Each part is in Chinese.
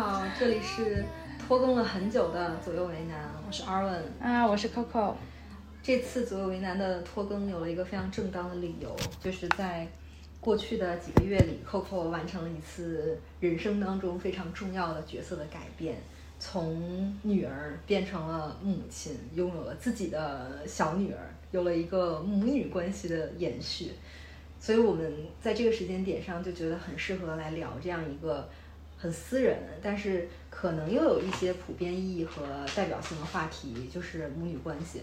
好，这里是拖更了很久的左右为难，我是 Arwen 啊，我是 Coco。这次左右为难的拖更有了一个非常正当的理由，就是在过去的几个月里，Coco 完成了一次人生当中非常重要的角色的改变，从女儿变成了母亲，拥有了自己的小女儿，有了一个母女关系的延续。所以我们在这个时间点上就觉得很适合来聊这样一个很私人，但是可能又有一些普遍意义和代表性的话题，就是母女关系。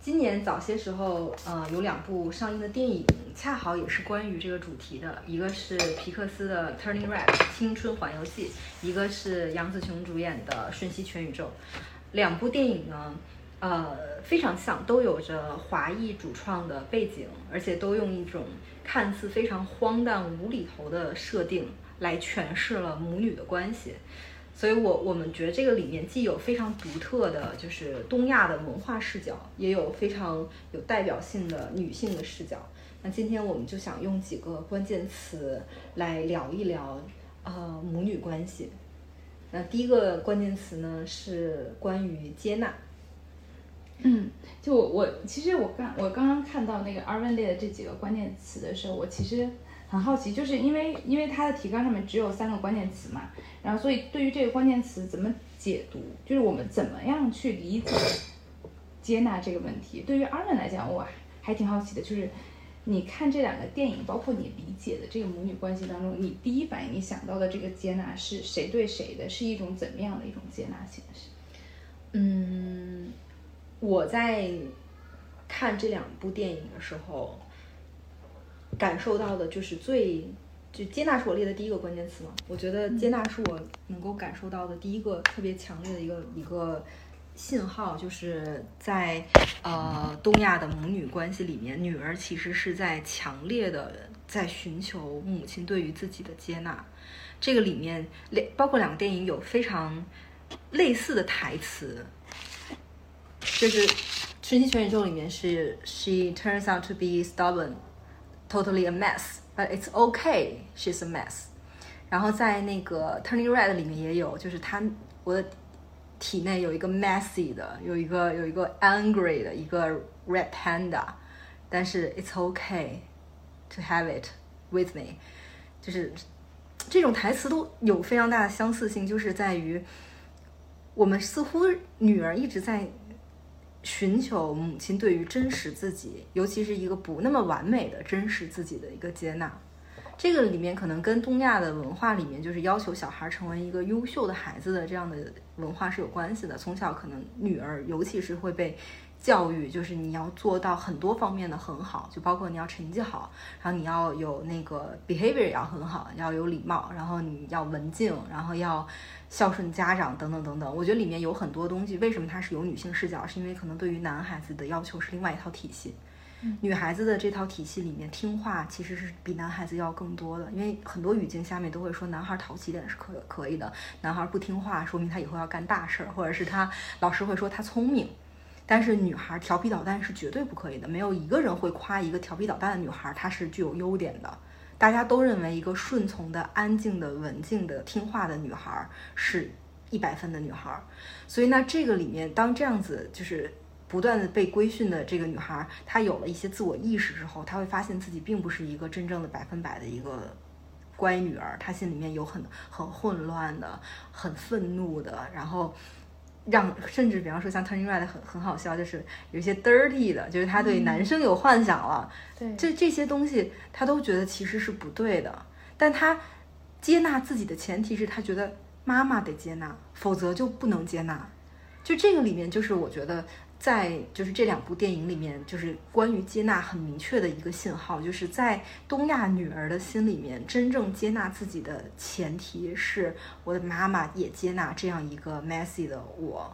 今年早些时候，呃，有两部上映的电影，恰好也是关于这个主题的，一个是皮克斯的《Turning Red》青春环游记，一个是杨紫琼主演的《瞬息全宇宙》。两部电影呢，呃，非常像，都有着华裔主创的背景，而且都用一种看似非常荒诞无厘头的设定来诠释了母女的关系。所以，我我们觉得这个里面既有非常独特的，就是东亚的文化视角，也有非常有代表性的女性的视角。那今天我们就想用几个关键词来聊一聊，呃，母女关系。那第一个关键词呢是关于接纳。嗯，就我我其实我刚我刚刚看到那个 Arvin 列的这几个关键词的时候，我其实。很好奇，就是因为因为它的提纲上面只有三个关键词嘛，然后所以对于这个关键词怎么解读，就是我们怎么样去理解接纳这个问题，对于阿文来讲，我还挺好奇的，就是你看这两个电影，包括你理解的这个母女关系当中，你第一反应你想到的这个接纳是谁对谁的，是一种怎么样的一种接纳形式？嗯，我在看这两部电影的时候。感受到的就是最，就接纳是我列的第一个关键词嘛。我觉得接纳是我能够感受到的第一个特别强烈的一个一个信号，就是在呃东亚的母女关系里面，女儿其实是在强烈的在寻求母亲对于自己的接纳。这个里面两包括两个电影有非常类似的台词，就是《瞬息全宇宙》里面是 She turns out to be stubborn。Totally a mess, but it's okay. She's a mess. 然后在那个 Turning Red 里面也有，就是他我的体内有一个 messy 的，有一个有一个 angry 的一个 red panda，但是 it's okay to have it with me。就是这种台词都有非常大的相似性，就是在于我们似乎女儿一直在。寻求母亲对于真实自己，尤其是一个不那么完美的真实自己的一个接纳，这个里面可能跟东亚的文化里面就是要求小孩成为一个优秀的孩子的这样的文化是有关系的。从小可能女儿尤其是会被。教育就是你要做到很多方面的很好，就包括你要成绩好，然后你要有那个 behavior 也要很好，要有礼貌，然后你要文静，然后要孝顺家长等等等等。我觉得里面有很多东西，为什么它是有女性视角？是因为可能对于男孩子的要求是另外一套体系，女孩子的这套体系里面听话其实是比男孩子要更多的，因为很多语境下面都会说男孩淘气点是可可以的，男孩不听话说明他以后要干大事儿，或者是他老师会说他聪明。但是女孩调皮捣蛋是绝对不可以的，没有一个人会夸一个调皮捣蛋的女孩她是具有优点的。大家都认为一个顺从的、安静的、文静的、听话的女孩是一百分的女孩。所以呢，这个里面当这样子就是不断的被规训的这个女孩，她有了一些自我意识之后，她会发现自己并不是一个真正的百分百的一个乖女儿，她心里面有很很混乱的、很愤怒的，然后。让甚至比方说像 Turning Red 很很好笑，就是有一些 dirty 的，就是他对男生有幻想了，对，这这些东西他都觉得其实是不对的，但他接纳自己的前提是他觉得妈妈得接纳，否则就不能接纳，就这个里面就是我觉得。在就是这两部电影里面，就是关于接纳很明确的一个信号，就是在东亚女儿的心里面，真正接纳自己的前提是我的妈妈也接纳这样一个 messy 的我。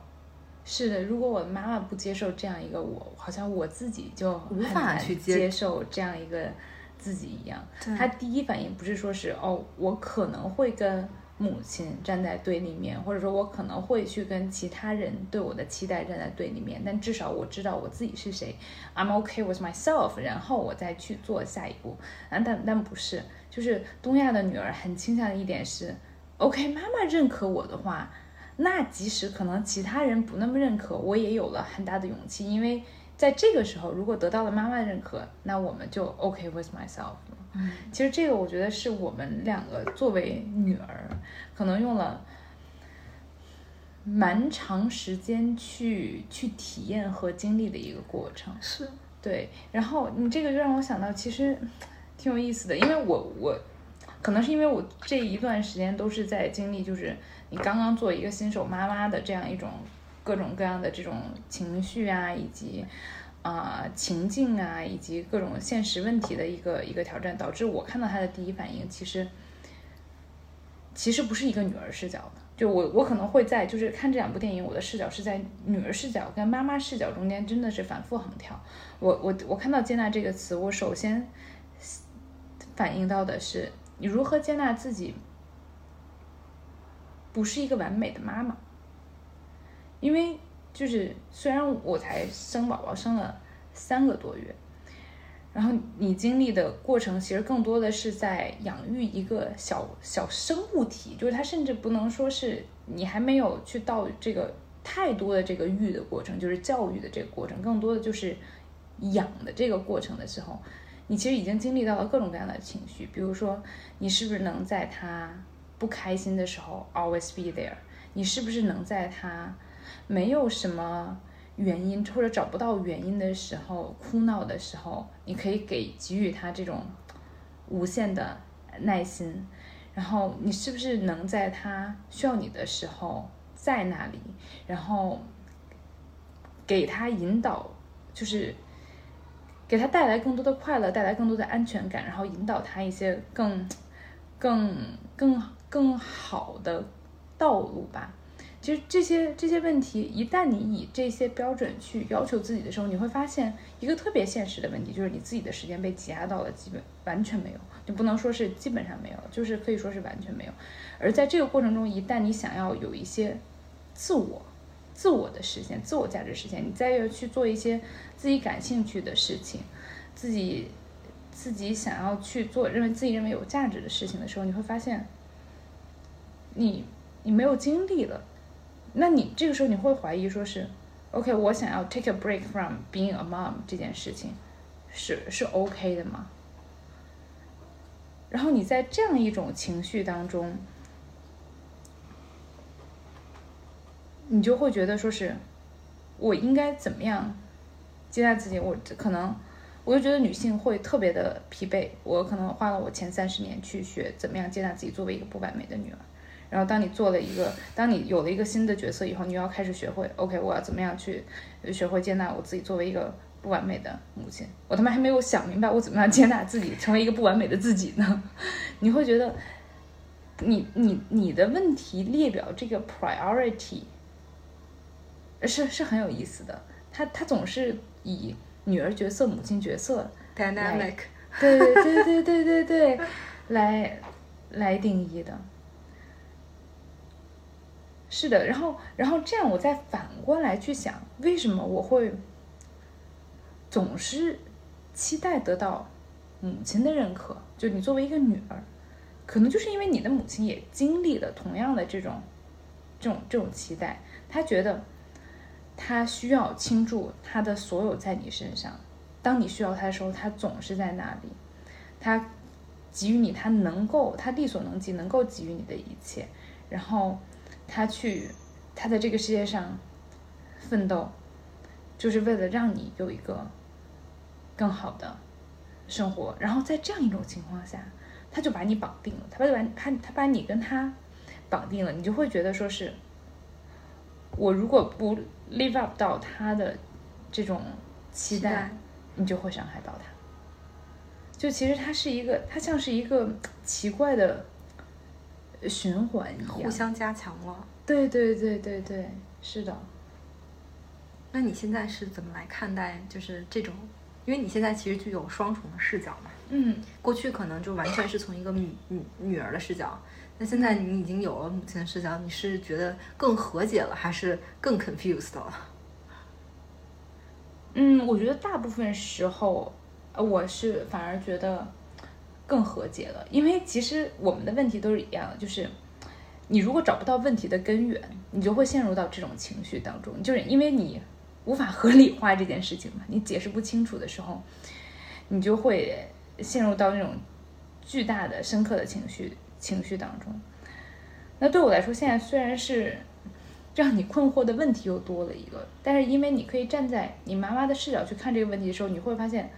是的，如果我的妈妈不接受这样一个我，好像我自己就无法去接受这样一个自己一样。她第一反应不是说是哦，我可能会跟。母亲站在对立面，或者说，我可能会去跟其他人对我的期待站在对立面，但至少我知道我自己是谁，I'm okay with myself，然后我再去做下一步。啊，但但不是，就是东亚的女儿很倾向的一点是，OK，妈妈认可我的话，那即使可能其他人不那么认可，我也有了很大的勇气，因为在这个时候，如果得到了妈妈的认可，那我们就 OK with myself。嗯，其实这个我觉得是我们两个作为女儿，可能用了蛮长时间去去体验和经历的一个过程。是对，然后你这个就让我想到，其实挺有意思的，因为我我可能是因为我这一段时间都是在经历，就是你刚刚做一个新手妈妈的这样一种各种各样的这种情绪啊，以及啊、情境啊，以及各种现实问题的一个一个挑战，导致我看到他的第一反应其实其实不是一个女儿视角的。就我，我可能会在就是看这两部电影，我的视角是在女儿视角跟妈妈视角中间，真的是反复横跳。我我我看到接纳这个词，我首先反映到的是你如何接纳自己不是一个完美的妈妈，因为就是虽然我才生宝宝生了三个多月，然后你经历的过程其实更多的是在养育一个小小生物体，就是它甚至不能说是你还没有去到这个太多的这个育的过程，就是教育的这个过程，更多的就是养的这个过程的时候，你其实已经经历到了各种各样的情绪，比如说你是不是能在他不开心的时候 always be there，你是不是能在他没有什么原因或者找不到原因的时候哭闹的时候，你可以给给予他这种无限的耐心，然后你是不是能在他需要你的时候在那里，然后给他引导，就是给他带来更多的快乐，带来更多的安全感，然后引导他一些更更更更好的道路吧。其实这些这些问题，一旦你以这些标准去要求自己的时候，你会发现一个特别现实的问题，就是你自己的时间被挤压到了基本完全没有，就不能说是基本上没有，就是可以说是完全没有。而在这个过程中，一旦你想要有一些自我、自我的实现、自我价值实现，你再要去做一些自己感兴趣的事情，自己自己想要去做认为自己认为有价值的事情的时候，你会发现，你你没有精力了。那你这个时候你会怀疑说是，OK，我想要 take a break from being a mom 这件事情是是 OK 的吗？然后你在这样一种情绪当中，你就会觉得说是，我应该怎么样接纳自己？我可能我就觉得女性会特别的疲惫。我可能花了我前三十年去学怎么样接纳自己，作为一个不完美的女儿。然后，当你做了一个，当你有了一个新的角色以后，你要开始学会，OK，我要怎么样去学会接纳我自己作为一个不完美的母亲。我他妈还没有想明白我怎么样接纳自己，成为一个不完美的自己呢？你会觉得，你你你的问题列表这个 priority 是是很有意思的。他他总是以女儿角色、母亲角色 dynamic，对对对对对对对，来来定义的。是的，然后，然后这样，我再反过来去想，为什么我会总是期待得到母亲的认可？就你作为一个女儿，可能就是因为你的母亲也经历了同样的这种、这种、这种期待，她觉得她需要倾注她的所有在你身上，当你需要她的时候，她总是在那里，她给予你她能够、她力所能及能够给予你的一切，然后。他去，他在这个世界上奋斗，就是为了让你有一个更好的生活。然后在这样一种情况下，他就把你绑定了，他把他他把你跟他绑定了，你就会觉得说是，我如果不 live up 到他的这种期待，你就会伤害到他。就其实它是一个，它像是一个奇怪的。循环一样，互相加强了。对对对对对，是的。那你现在是怎么来看待就是这种？因为你现在其实具有双重的视角嘛。嗯。过去可能就完全是从一个女女女儿的视角，那现在你已经有了母亲的视角，你是觉得更和解了，还是更 confused 了？嗯，我觉得大部分时候，呃我是反而觉得。更和解了，因为其实我们的问题都是一样的，就是你如果找不到问题的根源，你就会陷入到这种情绪当中，就是因为你无法合理化这件事情嘛，你解释不清楚的时候，你就会陷入到那种巨大的、深刻的情绪情绪当中。那对我来说，现在虽然是让你困惑的问题又多了一个，但是因为你可以站在你妈妈的视角去看这个问题的时候，你会发现，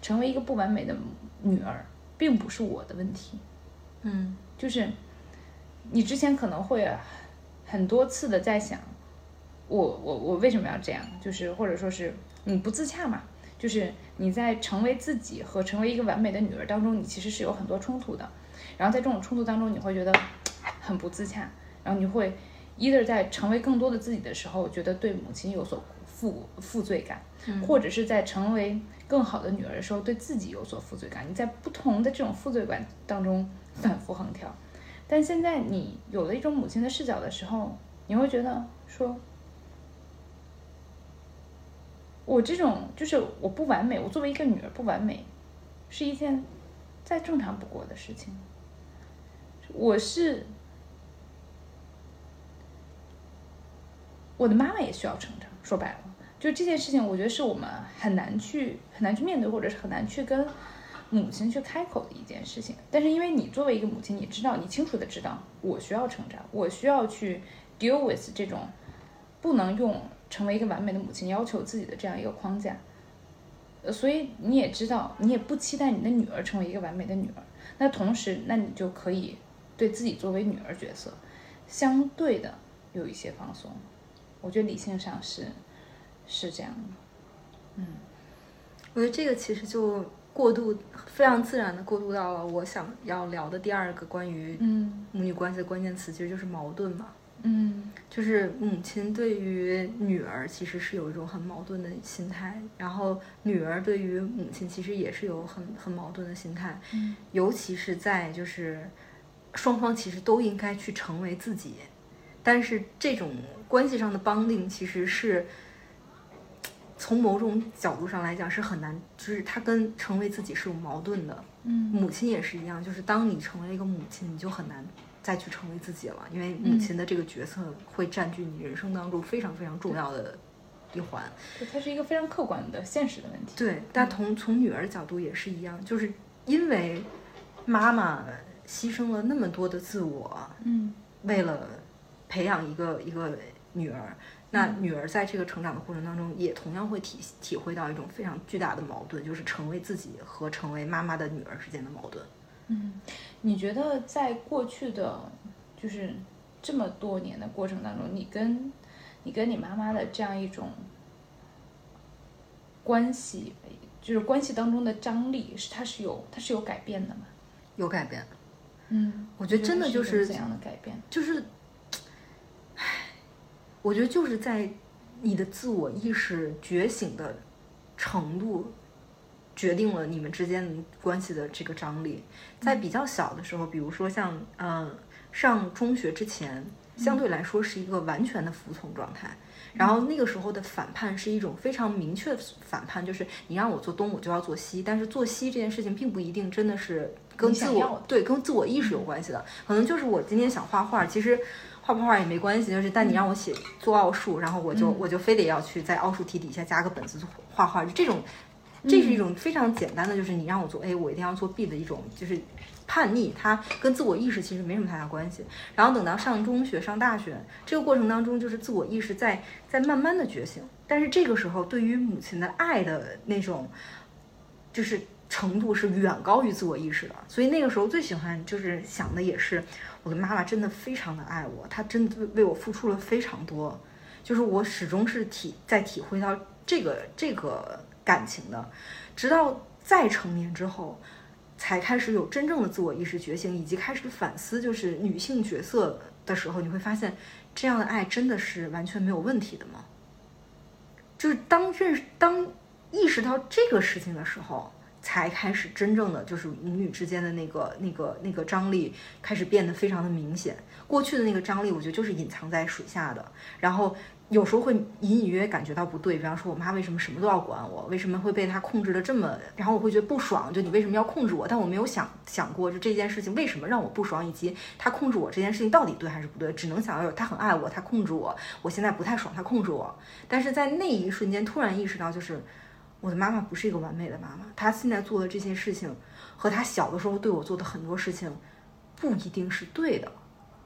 成为一个不完美的女儿，并不是我的问题。嗯，就是你之前可能会很多次的在想，我我我为什么要这样？就是或者说是你不自洽嘛？就是你在成为自己和成为一个完美的女儿当中，你其实是有很多冲突的。然后在这种冲突当中，你会觉得很不自洽，然后你会 either 在成为更多的自己的时候，觉得对母亲有所负负罪感，或者是在成为更好的女儿的时候，对自己有所负罪感。你在不同的这种负罪感当中反复横跳。但现在你有了一种母亲的视角的时候，你会觉得说，我这种就是我不完美，我作为一个女儿不完美，是一件再正常不过的事情。我是我的妈妈也需要成长。说白了，就这件事情，我觉得是我们很难去很难去面对，或者是很难去跟母亲去开口的一件事情。但是因为你作为一个母亲，你知道，你清楚的知道，我需要成长，我需要去 deal with 这种不能用成为一个完美的母亲要求自己的这样一个框架。呃，所以你也知道，你也不期待你的女儿成为一个完美的女儿。那同时，那你就可以。对自己作为女儿角色，相对的有一些放松，我觉得理性上是是这样的。嗯，我觉得这个其实就过渡非常自然的过渡到了我想要聊的第二个关于母女关系的关键词，其实就是矛盾嘛。嗯，就是母亲对于女儿其实是有一种很矛盾的心态，然后女儿对于母亲其实也是有很很矛盾的心态，尤其是在就是。双方其实都应该去成为自己，但是这种关系上的绑定其实是从某种角度上来讲是很难，就是它跟成为自己是有矛盾的。嗯，母亲也是一样，就是当你成为了一个母亲，你就很难再去成为自己了，因为母亲的这个角色会占据你人生当中非常非常重要的一环。对，它是一个非常客观的现实的问题。对，但从从女儿角度也是一样，就是因为妈妈。牺牲了那么多的自我，嗯，为了培养一个一个女儿，那女儿在这个成长的过程当中，也同样会体体会到一种非常巨大的矛盾，就是成为自己和成为妈妈的女儿之间的矛盾。嗯，你觉得在过去的，就是这么多年的过程当中，你跟你跟你妈妈的这样一种关系，就是关系当中的张力，是它是有它是有改变的吗？有改变。嗯，我觉得真的就是怎样的改变？就是，唉，我觉得就是在你的自我意识觉醒的程度，决定了你们之间关系的这个张力。在比较小的时候，比如说像嗯上中学之前，相对来说是一个完全的服从状态。然后那个时候的反叛是一种非常明确的反叛，就是你让我做东，我就要做西。但是做西这件事情并不一定真的是。跟自我对跟自我意识有关系的，可能就是我今天想画画，其实画不画也没关系，就是但你让我写做奥数，然后我就我就非得要去在奥数题底下加个本子画画，就这种，这是一种非常简单的，就是你让我做 A，我一定要做 B 的一种就是叛逆，它跟自我意识其实没什么太大关系。然后等到上中学、上大学这个过程当中，就是自我意识在在慢慢的觉醒，但是这个时候对于母亲的爱的那种，就是。程度是远高于自我意识的，所以那个时候最喜欢就是想的也是，我的妈妈真的非常的爱我，她真的为我付出了非常多，就是我始终是体在体会到这个这个感情的，直到再成年之后，才开始有真正的自我意识觉醒，以及开始反思就是女性角色的时候，你会发现这样的爱真的是完全没有问题的吗？就是当认识当意识到这个事情的时候。才开始真正的就是母女之间的那个那个那个张力开始变得非常的明显。过去的那个张力，我觉得就是隐藏在水下的，然后。有时候会隐隐约约感觉到不对，比方说我妈为什么什么都要管我，为什么会被她控制的这么，然后我会觉得不爽，就你为什么要控制我？但我没有想想过，就这件事情为什么让我不爽，以及她控制我这件事情到底对还是不对？只能想到她很爱我，她控制我，我现在不太爽，她控制我。但是在那一瞬间，突然意识到，就是我的妈妈不是一个完美的妈妈，她现在做的这些事情和她小的时候对我做的很多事情不一定是对的。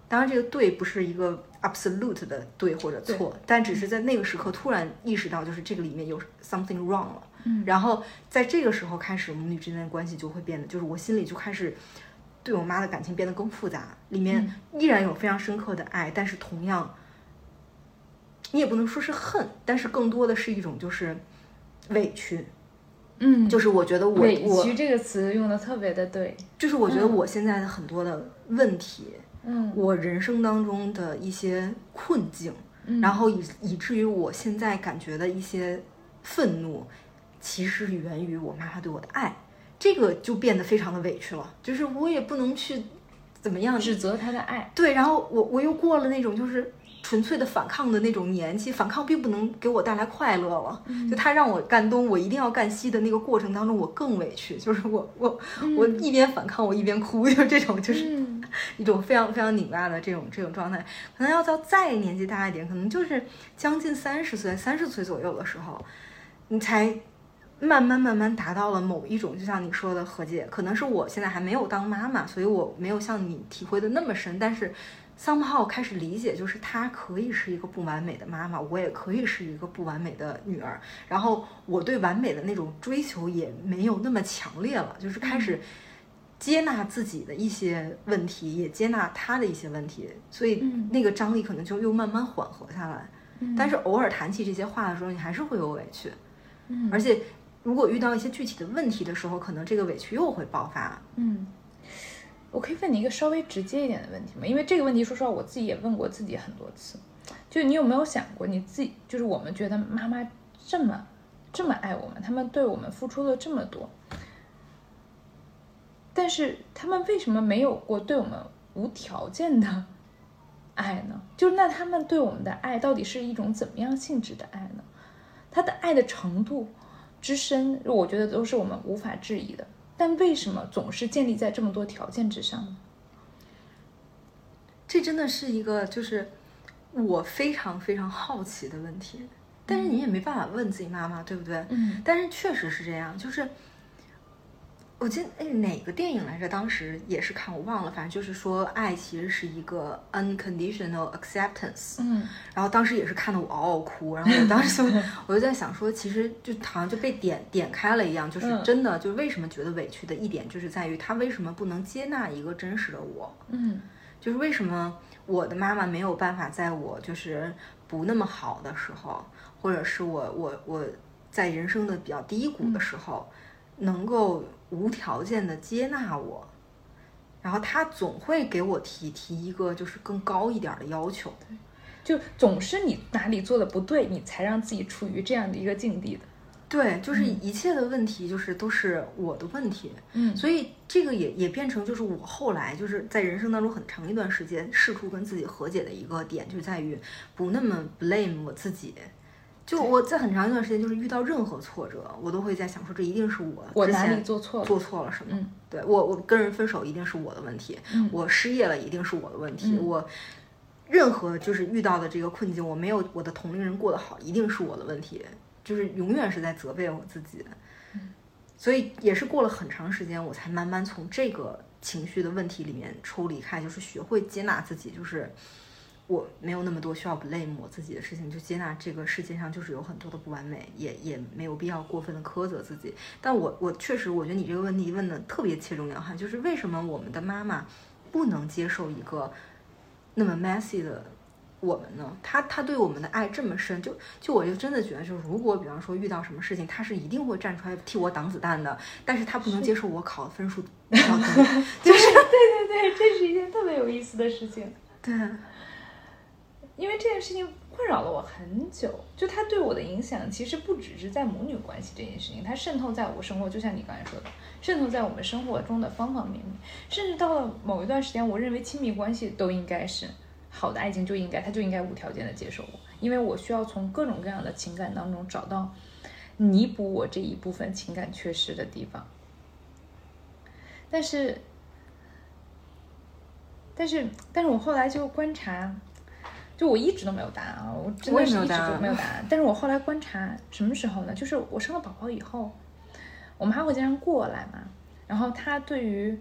当然，这个对不是一个 absolute 的对或者错，但只是在那个时刻突然意识到，就是这个里面有 something wrong 了。嗯，然后在这个时候开始，母女之间的关系就会变得，就是我心里就开始对我妈的感情变得更复杂，里面依然有非常深刻的爱，但是同样，你也不能说是恨，但是更多的是一种就是委屈。嗯，就是我觉得我委屈这个词用的特别的对，就是我觉得我现在的很多的问题。嗯，我人生当中的一些困境，嗯然后以以至于我现在感觉的一些愤怒，其实源于我妈妈对我的爱，这个就变得非常的委屈了。就是我也不能去怎么样指责她的爱，对，然后我我又过了那种就是。纯粹的反抗的那种年纪，反抗并不能给我带来快乐了。就他让我干东，我一定要干西的那个过程当中，我更委屈。就是我我我一边反抗，我一边哭，就这种就是 一种非常非常拧巴的这种这种状态。可能要到再年纪大一点，可能就是将近三十岁、三十岁左右的时候，你才慢慢慢慢达到了某一种，就像你说的和解。可能是我现在还没有当妈妈，所以我没有像你体会的那么深，但是。Somehow 开始理解，就是她可以是一个不完美的妈妈，我也可以是一个不完美的女儿。然后我对完美的那种追求也没有那么强烈了，就是开始接纳自己的一些问题，也接纳她的一些问题，所以那个张力可能就又慢慢缓和下来。但是偶尔谈起这些话的时候，你还是会有委屈。嗯，而且如果遇到一些具体的问题的时候，可能这个委屈又会爆发。嗯。我可以问你一个稍微直接一点的问题吗？因为这个问题，说实话，我自己也问过自己很多次。就你有没有想过，你自己就是我们觉得妈妈这么这么爱我们，他们对我们付出了这么多，但是他们为什么没有过对我们无条件的爱呢？就那他们对我们的爱到底是一种怎么样性质的爱呢？他的爱的程度之深，我觉得都是我们无法质疑的。但为什么总是建立在这么多条件之上呢？这真的是一个就是我非常非常好奇的问题。但是你也没办法问自己妈妈，对不对？嗯。但是确实是这样，就是。我记得哎，哪个电影来着？当时也是看，我忘了。反正就是说，爱其实是一个 unconditional acceptance。嗯。然后当时也是看得我嗷嗷哭。然后我当时就 我就在想说，其实就好像就被点点开了一样，就是真的，就为什么觉得委屈的一点，就是在于他为什么不能接纳一个真实的我？嗯。就是为什么我的妈妈没有办法在我就是不那么好的时候，或者是我我我在人生的比较低谷的时候，能够。无条件的接纳我，然后他总会给我提提一个就是更高一点的要求，就总是你哪里做的不对，你才让自己处于这样的一个境地的。对，就是一切的问题就是都是我的问题。嗯，所以这个也也变成就是我后来就是在人生当中很长一段时间试图跟自己和解的一个点，就在于不那么 blame 我自己。就我在很长一段时间，就是遇到任何挫折，我都会在想说，这一定是我我哪里做错了做错了什么？嗯，对我我跟人分手一定是我的问题，我失业了一定是我的问题，我任何就是遇到的这个困境，我没有我的同龄人过得好，一定是我的问题，就是永远是在责备我自己。所以也是过了很长时间，我才慢慢从这个情绪的问题里面抽离开，就是学会接纳自己，就是。我没有那么多需要 blame 我自己的事情，就接纳这个世界上就是有很多的不完美，也也没有必要过分的苛责自己。但我我确实，我觉得你这个问题问的特别切中要害，就是为什么我们的妈妈不能接受一个那么 messy 的我们呢？她她对我们的爱这么深，就就我就真的觉得，就是如果比方说遇到什么事情，她是一定会站出来替我挡子弹的，但是她不能接受我考的分数 比较低，就是对对对，这是一件特别有意思的事情，对。因为这件事情困扰了我很久。就它对我的影响，其实不只是在母女关系这件事情，它渗透在我生活，就像你刚才说的，渗透在我们生活中的方方面面。甚至到了某一段时间，我认为亲密关系都应该是好的爱情，就应该他就应该无条件的接受我，因为我需要从各种各样的情感当中找到弥补我这一部分情感缺失的地方。但是。但是，但是我后来就观察，就我一直都没有答案啊，我真的是一直都没有答案。但是我后来观察什么时候呢？就是我生了宝宝以后，我妈会经常过来嘛，然后她对于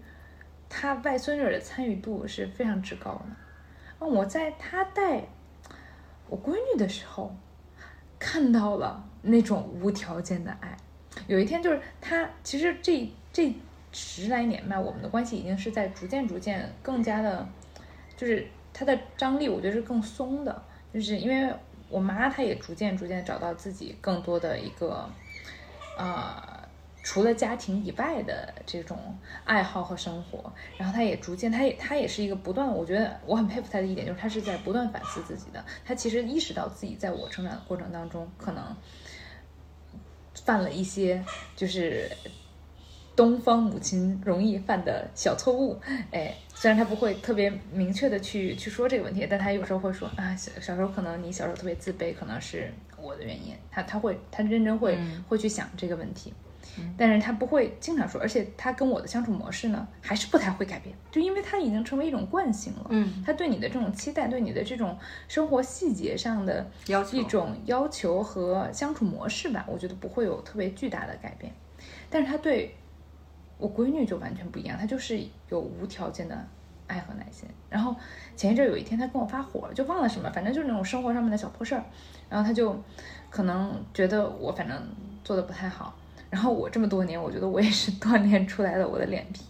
她外孙女的参与度是非常之高的。啊，我在她带我闺女的时候，看到了那种无条件的爱。有一天，就是她其实这这。十来年吧，我们的关系已经是在逐渐、逐渐更加的，就是它的张力，我觉得是更松的。就是因为我妈她也逐渐、逐渐找到自己更多的一个，呃，除了家庭以外的这种爱好和生活。然后她也逐渐，她也她也是一个不断，我觉得我很佩服她的一点就是她是在不断反思自己的。她其实意识到自己在我成长的过程当中可能犯了一些就是。东方母亲容易犯的小错误，哎，虽然他不会特别明确的去去说这个问题，但他有时候会说啊，小小时候可能你小时候特别自卑，可能是我的原因。他他会他认真会会去想这个问题，但是他不会经常说，而且他跟我的相处模式呢，还是不太会改变，就因为他已经成为一种惯性了。嗯，他对你的这种期待，对你的这种生活细节上的要一种要求和相处模式吧，我觉得不会有特别巨大的改变，但是他对。我闺女就完全不一样，她就是有无条件的爱和耐心。然后前一阵有一天，她跟我发火了，就忘了什么，反正就是那种生活上面的小破事儿。然后她就可能觉得我反正做的不太好。然后我这么多年，我觉得我也是锻炼出来了我的脸皮。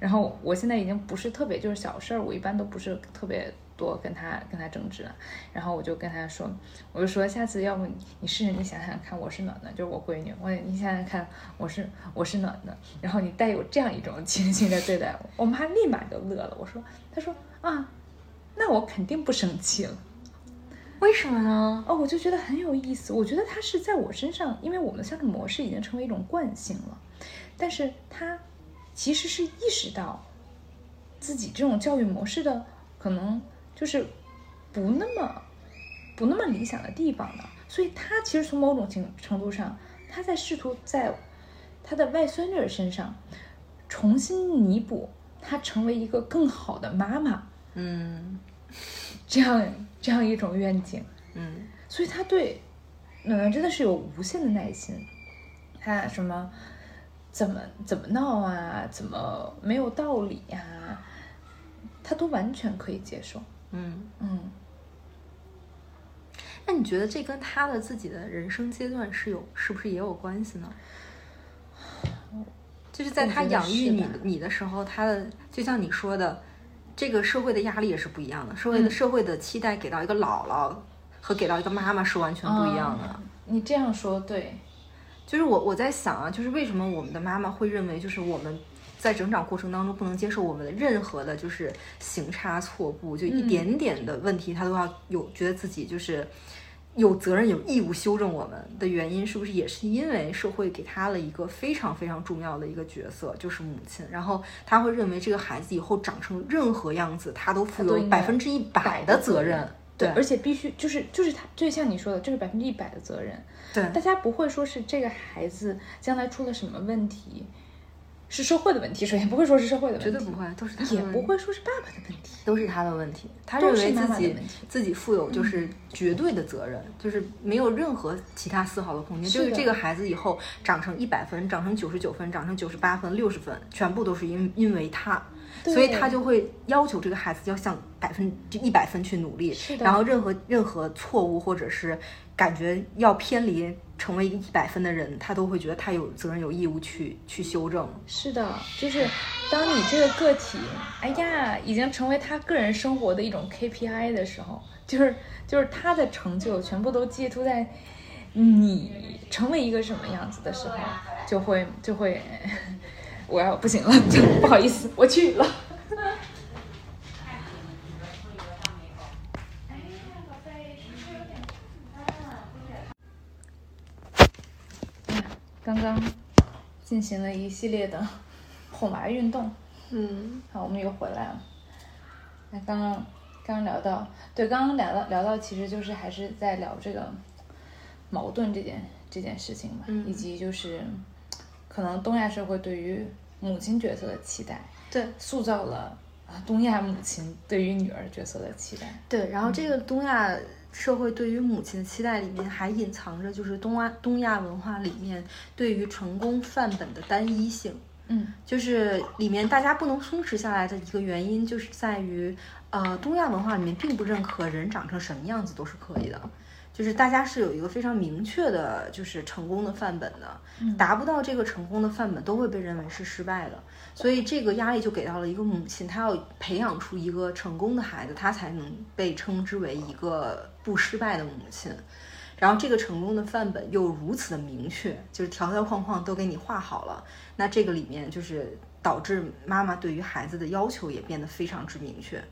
然后我现在已经不是特别就是小事儿，我一般都不是特别。多跟他跟他争执了，然后我就跟他说，我就说下次要不你试试你想想看，我是暖暖，就是我闺女，我你想想看，我是我是暖暖，然后你带有这样一种情绪的对待我，我妈立马就乐了。我说，她说啊，那我肯定不生气了。为什么呢？哦，我就觉得很有意思。我觉得他是在我身上，因为我们的相处模式已经成为一种惯性了，但是他其实是意识到自己这种教育模式的可能。就是不那么不那么理想的地方的，所以他其实从某种程程度上，他在试图在他的外孙女身上重新弥补，他成为一个更好的妈妈，嗯，这样这样一种愿景，嗯，所以他对暖暖真的是有无限的耐心，他什么怎么怎么闹啊，怎么没有道理呀，他都完全可以接受。嗯嗯，那你觉得这跟他的自己的人生阶段是有是不是也有关系呢？就是在他养育你你的时候，他的就像你说的，这个社会的压力也是不一样的，社会的社会的期待给到一个姥姥和给到一个妈妈是完全不一样的。你这样说对，就是我我在想啊，就是为什么我们的妈妈会认为就是我们。在成长过程当中，不能接受我们的任何的，就是行差错步，就一点点的问题，他都要有觉得自己就是有责任、有义务修正我们的原因，是不是也是因为社会给他了一个非常非常重要的一个角色，就是母亲，然后他会认为这个孩子以后长成任何样子，他都负有百分之一百的责任，对，而且必须就是就是他，就像你说的，就是百分之一百的责任，对，大家不会说是这个孩子将来出了什么问题。是社会的问题，首先不会说是社会的问题，绝对不会，都是他也不会说是爸爸的问题，都是他的问题。他认为自己自己负有就是绝对的责任，就是没有任何其他丝毫的空间。就是这个孩子以后长成一百分，长成九十九分，长成九十八分、六十分，全部都是因因为他，所以他就会要求这个孩子要向百分就一百分去努力，然后任何任何错误或者是感觉要偏离。成为一个一百分的人，他都会觉得他有责任、有义务去去修正。是的，就是当你这个个体，哎呀，已经成为他个人生活的一种 KPI 的时候，就是就是他的成就全部都寄托在你成为一个什么样子的时候，就会就会，我要不行了，不好意思，我去了。哎呀，宝贝，是不是有点？刚刚进行了一系列的 哄娃运动，嗯，好，我们又回来了。那刚刚刚刚聊到，对，刚刚聊到聊到，其实就是还是在聊这个矛盾这件这件事情嘛，嗯以及就是可能东亚社会对于母亲角色的期待，对塑造了啊东亚母亲对于女儿角色的期待。对。然后这个东亚社会对于母亲的期待里面还隐藏着就是东亚东亚文化里面对于成功范本的单一性。嗯。就是里面大家不能松弛下来的一个原因，就是在于，呃，东亚文化里面并不认可人长成什么样子都是可以的，就是大家是有一个非常明确的，就是成功的范本的，达不到这个成功的范本都会被认为是失败的，所以这个压力就给到了一个母亲，她要培养出一个成功的孩子，她才能被称之为一个不失败的母亲。然后这个成功的范本又如此的明确，就是条条框框都给你画好了。那这个里面就是导致妈妈对于孩子的要求也变得非常之明确。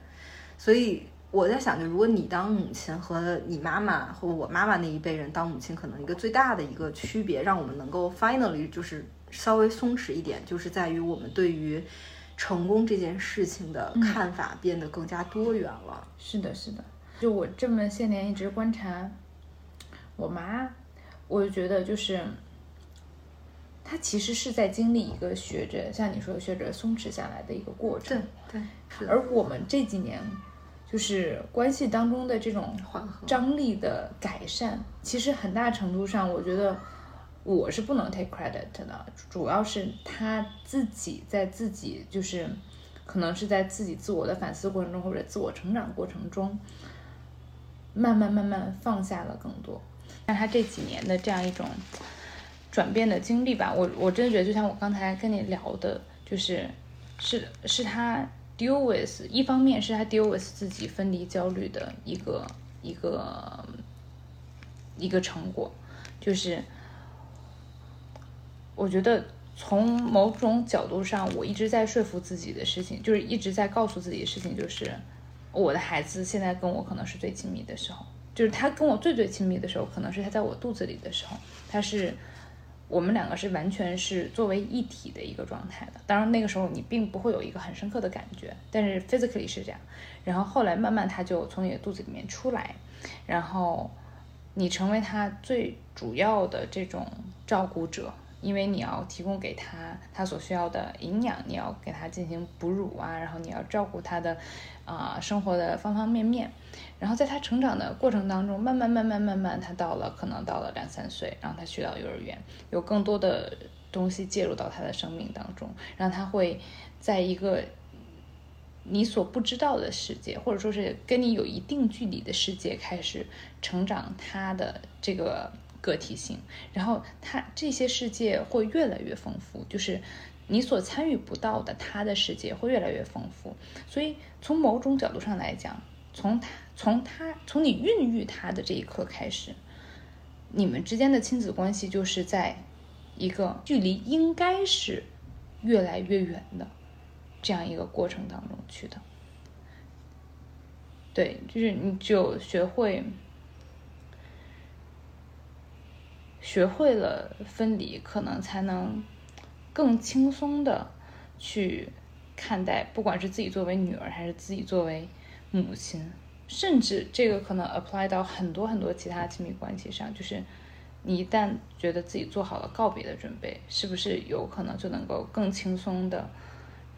所以我在想，就如果你当母亲和你妈妈或我妈妈那一辈人当母亲，可能一个最大的一个区别，让我们能够 finally 就是稍微松弛一点，就是在于我们对于成功这件事情的看法变得更加多元了。是的，是的。就我这么些年一直观察我妈，我就觉得就是她其实是在经历一个学着像你说的学着松弛下来的一个过程。对，对，而我们这几年就是关系当中的这种缓和。张力的改善，其实很大程度上，我觉得我是不能 take credit 的，主要是他自己在自己就是可能是在自己自我的反思过程中或者自我成长过程中，慢慢慢慢放下了更多。那他这几年的这样一种转变的经历吧，我我真的觉得，就像我刚才跟你聊的，就是是是他 deal with，一方面是他 deal with 自己分离焦虑的一个一个一个成果，就是我觉得从某种角度上，我一直在说服自己的事情，就是一直在告诉自己的事情，就是我的孩子现在跟我可能是最亲密的时候，就是他跟我最最亲密的时候，可能是他在我肚子里的时候，他是。我们两个是完全是作为一体的一个状态的，当然那个时候你并不会有一个很深刻的感觉，但是 physically 是这样。然后后来慢慢他就从你的肚子里面出来，然后你成为他最主要的这种照顾者，因为你要提供给他他所需要的营养，你要给他进行哺乳啊，然后你要照顾他的啊、生活的方方面面。然后在他成长的过程当中，慢慢慢慢慢慢，他到了可能到了两三岁，然后他去到幼儿园，有更多的东西介入到他的生命当中，让他会在一个你所不知道的世界，或者说是跟你有一定距离的世界开始成长他的这个个体性，然后他这些世界会越来越丰富，就是你所参与不到的他的世界会越来越丰富，所以从某种角度上来讲，从他从他从你孕育他的这一刻开始，你们之间的亲子关系就是在一个距离应该是越来越远的这样一个过程当中去的。对，就是你只有学会学会了分离，可能才能更轻松的去看待，不管是自己作为女儿，还是自己作为母亲，甚至这个可能 apply 到很多很多其他亲密关系上，就是你一旦觉得自己做好了告别的准备，是不是有可能就能够更轻松的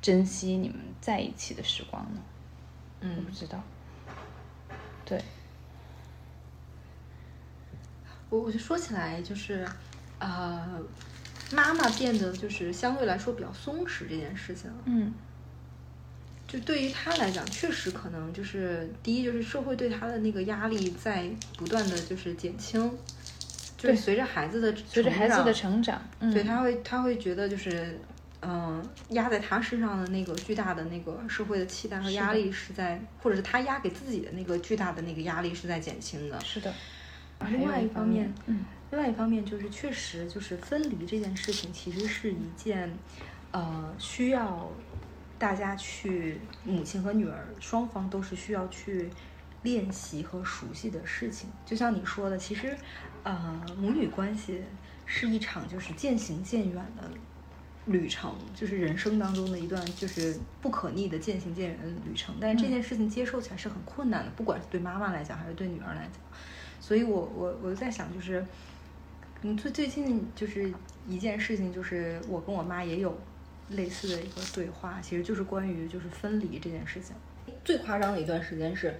珍惜你们在一起的时光呢？我嗯不，知道。对，我我就说起来就是，呃，妈妈变得就是相对来说比较松弛这件事情，嗯就对于她来讲，确实可能就是第一就是社会对她的那个压力在不断的就是减轻，就是对随着孩子的随着孩子的成成长，嗯，对，他会他会觉得就是，嗯、压在他身上的那个巨大的那个社会的期待和压力是在，或者是他压给自己的那个巨大的那个压力是在减轻的。是的。另外一方面，嗯另外一方面就是确实就是分离这件事情，其实是一件，呃，需要大家去母亲和女儿双方都是需要去练习和熟悉的事情。就像你说的，其实，呃，母女关系是一场就是渐行渐远的旅程，就是人生当中的一段就是不可逆的渐行渐远的旅程。但是这件事情接受起来是很困难的，不管是对妈妈来讲还是对女儿来讲。所以我我我就在想，就是嗯，最最近就是一件事情，就是我跟我妈也有类似的一个对话，其实就是关于就是分离这件事情。最夸张的一段时间是。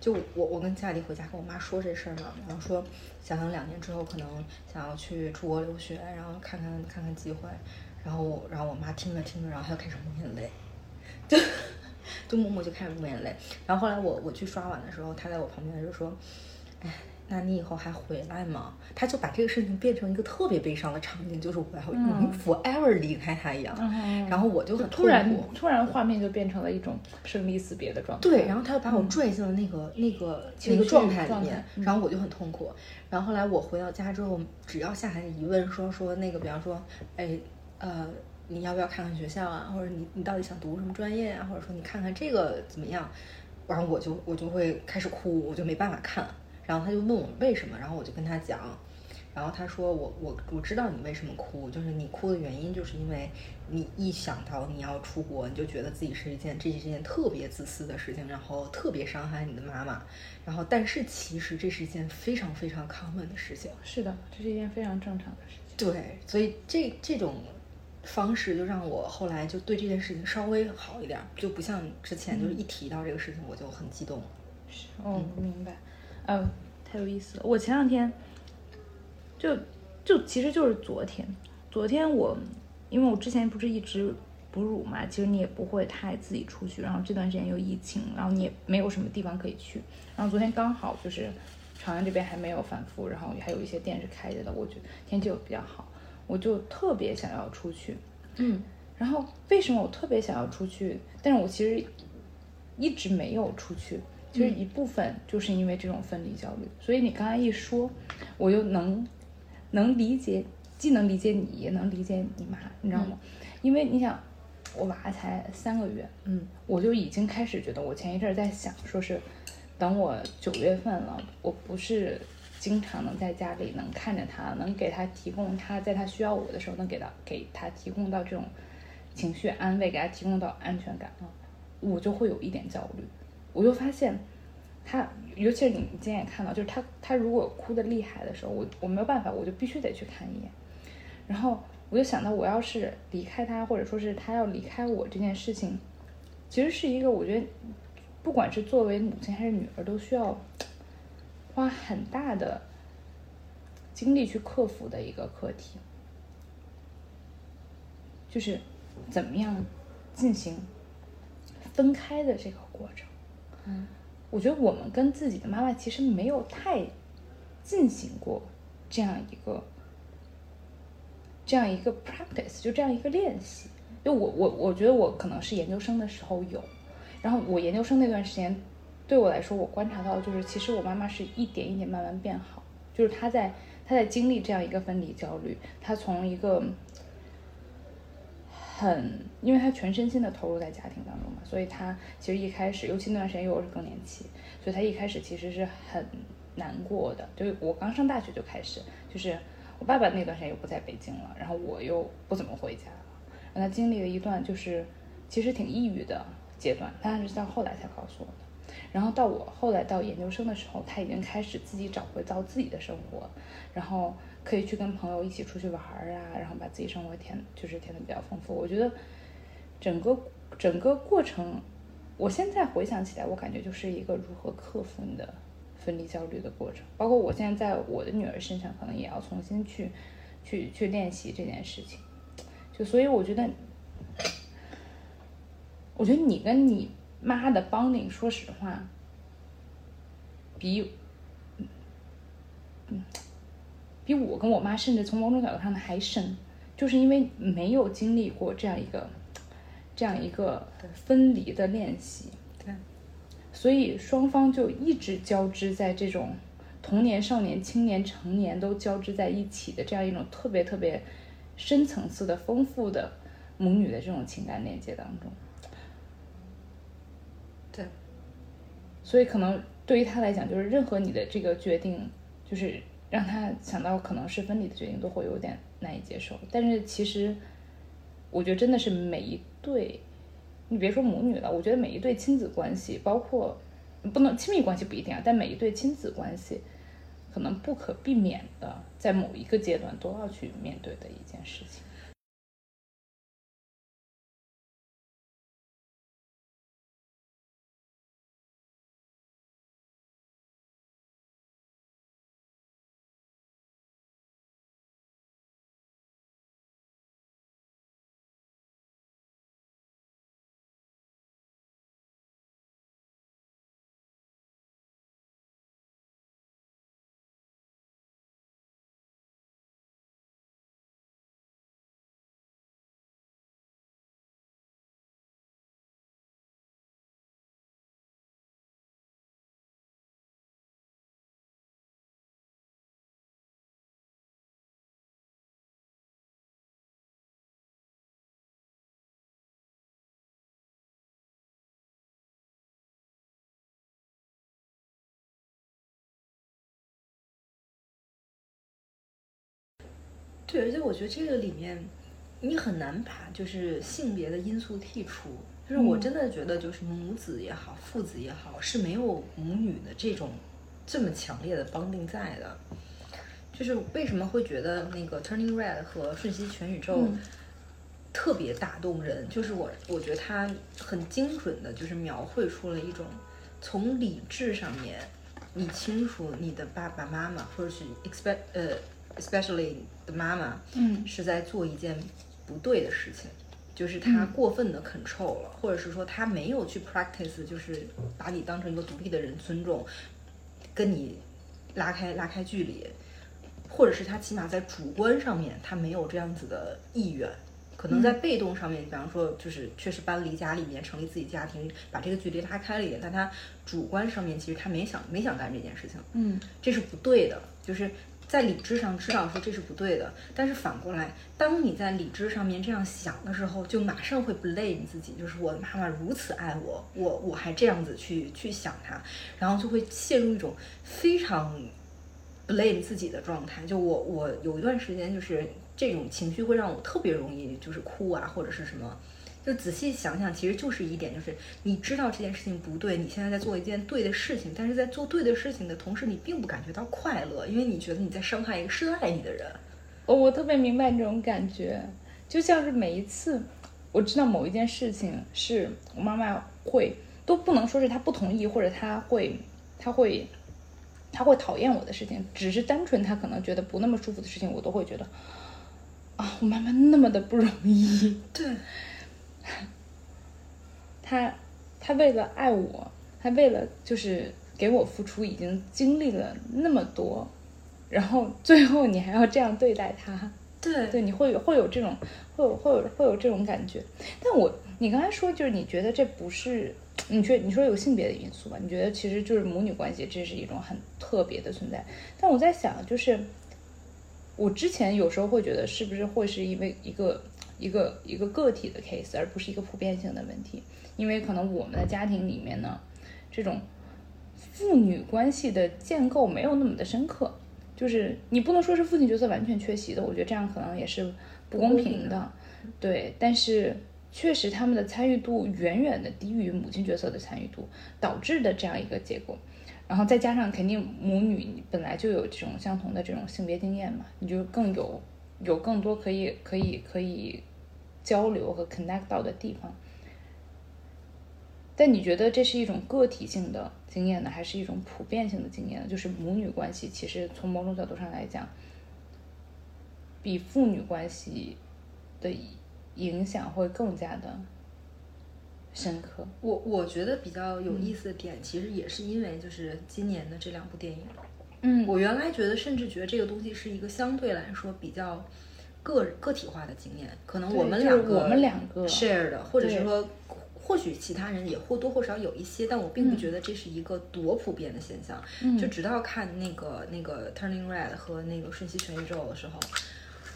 就我我跟佳丽回家跟我妈说这事儿嘛，然后说想想两年之后可能想要去出国留学，然后看看看看机会，然后然后我妈听着听着，然后她就开始抹眼泪，就就默默就开始抹眼泪，然后后来我我去刷碗的时候，她在我旁边就说，哎。那你以后还回来吗？他就把这个事情变成一个特别悲伤的场景，就是我要永 forever 离开他一样。然后我就很突然，突然画面就变成了一种生离死别的状态。对，然后他就把我拽进了那个那个那个状态里面，然后我就很痛苦。然后后来我回到家之后，只要夏涵一问说说那个，比方说，哎，呃，你要不要看看学校啊？或者你你到底想读什么专业啊？或者说你看看这个怎么样？然后我就我就会开始哭，我就没办法看。然后他就问我为什么，然后我就跟他讲，然后他说我我我知道你为什么哭，就是你哭的原因就是因为你一想到你要出国，你就觉得自己是一件这是一件特别自私的事情，然后特别伤害你的妈妈，然后但是其实这是一件非常非常 common 的事情，是的，这是一件非常正常的事情。对，所以这这种方式就让我后来就对这件事情稍微好一点，就不像之前就是一提到这个事情我就很激动。是，哦，明白。嗯，太有意思了。我前两天就就其实就是昨天，昨天我因为我之前不是一直哺乳嘛，其实你也不会太自己出去。然后这段时间又疫情，然后你也没有什么地方可以去。然后昨天刚好就是长安这边还没有反复，然后还有一些店是开着的，我觉得天气又比较好，我就特别想要出去。嗯，然后为什么我特别想要出去？但是我其实一直没有出去。其实一部分就是因为这种分离焦虑，所以你刚才一说，我又能能理解，既能理解你，也能理解你妈，你知道吗？因为你想，我娃才三个月，嗯，我就已经开始觉得，我前一阵在想，说是等我九月份了，我不是经常能在家里能看着他，能给他提供他在他需要我的时候能给他给他提供到这种情绪安慰，给他提供到安全感啊，我就会有一点焦虑。我就发现，他，尤其是你今天也看到，就是他，他如果哭的厉害的时候，我我没有办法，我就必须得去看一眼。然后我就想到，我要是离开他，或者说是他要离开我这件事情，其实是一个我觉得，不管是作为母亲还是女儿，都需要花很大的精力去克服的一个课题，就是怎么样进行分开的这个过程。嗯，我觉得我们跟自己的妈妈其实没有太进行过这样一个这样一个 practice，就这样一个练习。就我我我觉得我可能是研究生的时候有，然后我研究生那段时间对我来说，我观察到就是其实我妈妈是一点一点慢慢变好，就是她在她在经历这样一个分离焦虑，她从一个。很，因为他全身心的投入在家庭当中嘛，所以他其实一开始，尤其那段时间又是更年期，所以他一开始其实是很难过的。就我刚上大学就开始，就是我爸爸那段时间又不在北京了，然后我又不怎么回家了，让他经历了一段就是其实挺抑郁的阶段，他是到后来才告诉我的。然后到我后来到研究生的时候，他已经开始自己找回到自己的生活，然后。可以去跟朋友一起出去玩儿啊，然后把自己生活填就是填的比较丰富。我觉得整个整个过程，我现在回想起来，我感觉就是一个如何克服你的分离焦虑的过程。包括我现在在我的女儿身上，可能也要重新去去去练习这件事情。就所以我觉得，我觉得你跟你妈的 bonding，说实话，比嗯。比我跟我妈甚至从某种角度上的还深，就是因为没有经历过这样一个这样一个分离的练习，对，所以双方就一直交织在这种童年、少年、青年、成年都交织在一起的这样一种特别特别深层次的丰富的母女的这种情感链接当中，对，所以可能对于他来讲，就是任何你的这个决定，就是。让他想到可能是分离的决定，都会有点难以接受。但是其实，我觉得真的是每一对，你别说母女了，我觉得每一对亲子关系，包括不能亲密关系不一定啊，但每一对亲子关系，可能不可避免的，在某一个阶段都要去面对的一件事情。对，而且我觉得这个里面，你很难把就是性别的因素剔除。就是我真的觉得，就是母子也好，父子也好，是没有母女的这种这么强烈的绑定在的。就是为什么会觉得那个 Turning Red 和《瞬息全宇宙》特别打动人？就是我我觉得它很精准的，就是描绘出了一种从理智上面，你清楚你的爸爸妈妈，或者是 expect 呃。Especially 的妈妈，嗯，是在做一件不对的事情，就是她过分的 control 了，或者是说她没有去 practice，就是把你当成一个独立的人尊重，跟你拉开拉开距离，或者是她起码在主观上面她没有这样子的意愿，可能在被动上面，比方说就是确实搬离家里面成立自己家庭，把这个距离拉开了一点，但他主观上面其实他没想没想干这件事情，嗯，这是不对的，就是。在理智上知道说这是不对的，但是反过来，当你在理智上面这样想的时候，就马上会 blame 自己，就是我的妈妈如此爱我，我我还这样子去去想她，然后就会陷入一种非常 blame 自己的状态。就我我有一段时间就是这种情绪会让我特别容易就是哭啊，或者是什么。就仔细想想，其实就是一点，就是你知道这件事情不对，你现在在做一件对的事情，但是在做对的事情的同时，你并不感觉到快乐，因为你觉得你在伤害一个深爱你的人。我我特别明白这种感觉，就像是每一次我知道某一件事情是我妈妈会都不能说是她不同意，或者她会她会她会讨厌我的事情，只是单纯她可能觉得不那么舒服的事情，我都会觉得啊，我妈妈那么的不容易。对。他，他为了爱我，他为了就是给我付出，已经经历了那么多，然后最后你还要这样对待他，对对，你会有会有这种会有会有会有这种感觉。但我你刚才说就是你觉得这不是，你觉你说有性别的因素吧？你觉得其实就是母女关系，这是一种很特别的存在。但我在想，就是我之前有时候会觉得，是不是会是因为一个。一个一个个体的 case，而不是一个普遍性的问题，因为可能我们的家庭里面呢，这种父女关系的建构没有那么的深刻，就是你不能说是父亲角色完全缺席的，我觉得这样可能也是不公平的，对，但是确实他们的参与度远远的低于母亲角色的参与度，导致的这样一个结果，然后再加上肯定母女本来就有这种相同的这种性别经验嘛，你就更有。有更多可以可以可以交流和 connect 到的地方，但你觉得这是一种个体性的经验呢，还是一种普遍性的经验呢？就是母女关系其实从某种角度上来讲，比父女关系的影响会更加的深刻。我我觉得比较有意思的点，其实也是因为就是今年的这两部电影。嗯，我原来觉得，甚至觉得这个东西是一个相对来说比较个个体化的经验，可能我们两个我们两个。share 的，或者是说，或许其他人也或多或少有一些，但我并不觉得这是一个多普遍的现象。就直到看那个那个 Turning Red 和那个瞬息全宇宙的时候，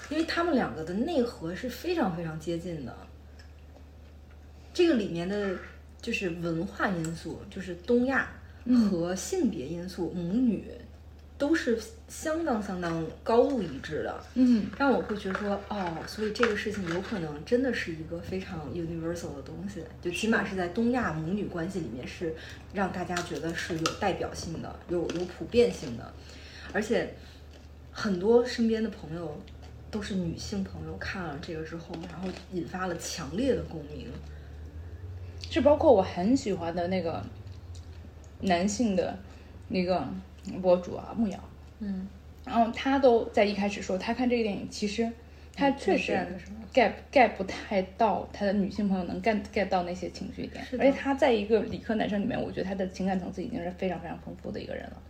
因为他们两个的内核是非常非常接近的，这个里面的就是文化因素，就是东亚和性别因素，母女。都是相当相当高度一致的，嗯，让我会觉得说，哦，所以这个事情有可能真的是一个非常 universal 的东西，就起码是在东亚母女关系里面是让大家觉得是有代表性的，有有普遍性的，而且很多身边的朋友都是女性朋友看了这个之后，然后引发了强烈的共鸣，是包括我很喜欢的那个男性的那个。博主啊，木瑶，嗯，然后他都在一开始说，他看这个电影，其实他确实 get get 不太到他的女性朋友能 get get 到那些情绪点，而且他在一个理科男生里面，我觉得他的情感层次已经是非常非常丰富的一个人了。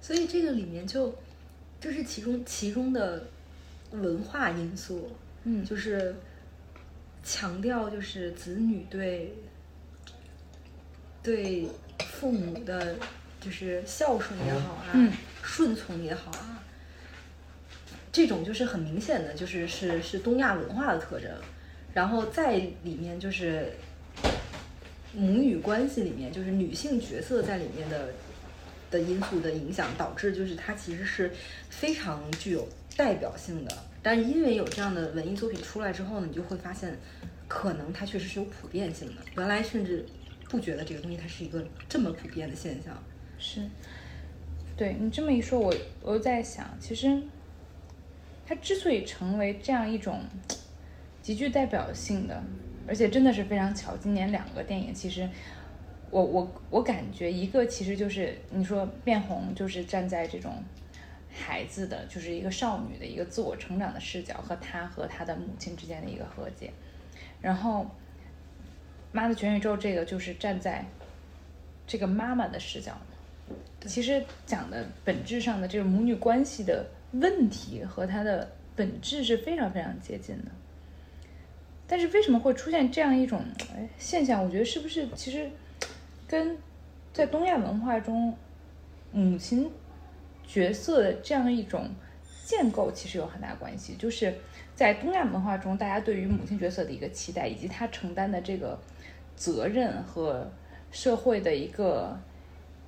所以这个里面就就是其中其中的文化因素，嗯，就是强调就是子女对对。父母的，就是孝顺也好啊，顺从也好啊，这种就是很明显的，就是是是东亚文化的特征。然后在里面就是母女关系里面，就是女性角色在里面的的因素的影响，导致就是它其实是非常具有代表性的。但是因为有这样的文艺作品出来之后呢，你就会发现，可能它确实是有普遍性的。原来甚至。不觉得这个东西它是一个这么普遍的现象，是，对你这么一说，我我又在想，其实它之所以成为这样一种极具代表性的，而且真的是非常巧，今年两个电影，其实我我我感觉一个其实就是你说变红，就是站在这种孩子的，就是一个少女的一个自我成长的视角，和她和她的母亲之间的一个和解，然后。妈的全宇宙，这个就是站在这个妈妈的视角其实讲的本质上的这个母女关系的问题和它的本质是非常非常接近的。但是为什么会出现这样一种哎现象？我觉得是不是其实跟在东亚文化中母亲角色的这样一种建构其实有很大关系。就是在东亚文化中，大家对于母亲角色的一个期待，以及她承担的这个。责任和社会的一个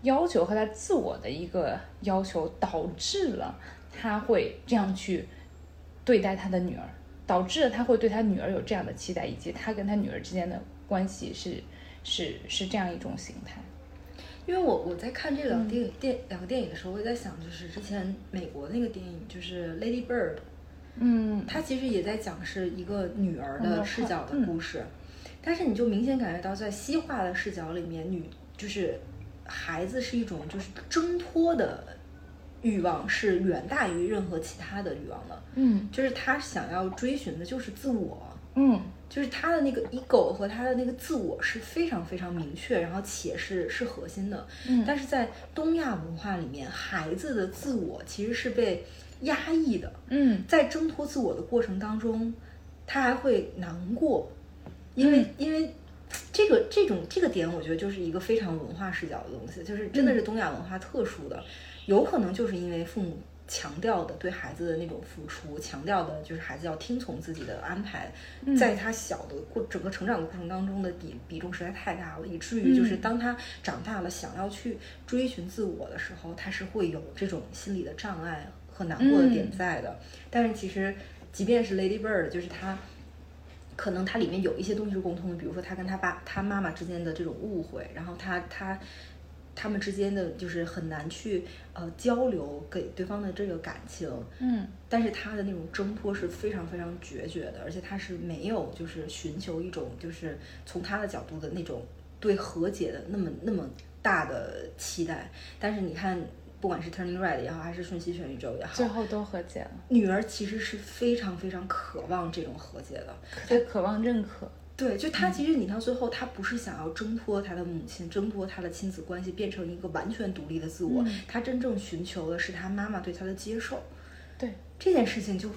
要求和他自我的一个要求，导致了他会这样去对待他的女儿，导致了他会对他女儿有这样的期待，以及他跟他女儿之间的关系是是是这样一种形态。因为我我在看这两电影电两个电影的时候，我在想，就是之前美国那个电影就是《Lady Bird》，嗯，它其实也在讲是一个女儿的视角的故事。但是你就明显感觉到，在西化的视角里面，女就是孩子是一种就是挣脱的欲望是远大于任何其他的欲望的。嗯，就是他想要追寻的就是自我。嗯，就是他的那个 ego 和他的那个自我是非常非常明确，然后且是是核心的。嗯，但是在东亚文化里面，孩子的自我其实是被压抑的。嗯，在挣脱自我的过程当中，他还会难过。因为因为这个这种这个点，我觉得就是一个非常文化视角的东西，就是真的是东亚文化特殊的，有可能就是因为父母强调的对孩子的那种付出，强调的就是孩子要听从自己的安排，在他小的过整个成长的过程当中的比比重实在太大了，以至于就是当他长大了想要去追寻自我的时候，他是会有这种心理的障碍和难过的点在的。但是其实即便是 Lady Bird，就是他。可能它里面有一些东西是共通的，比如说他跟他爸、他妈妈之间的这种误会，然后他他他们之间的就是很难去呃交流给对方的这个感情，嗯，但是他的那种挣脱是非常非常决绝的，而且他是没有就是寻求一种就是从他的角度的那种对和解的那么那么大的期待，但是你看。不管是 Turning Red 也好，还是瞬息全宇宙也好，最后都和解了。女儿其实是非常非常渴望这种和解的，她渴望认可。对，就她其实你到最后，她不是想要挣脱她的母亲，挣脱她的亲子关系，变成一个完全独立的自我。她真正寻求的是她妈妈对她的接受。对这件事情就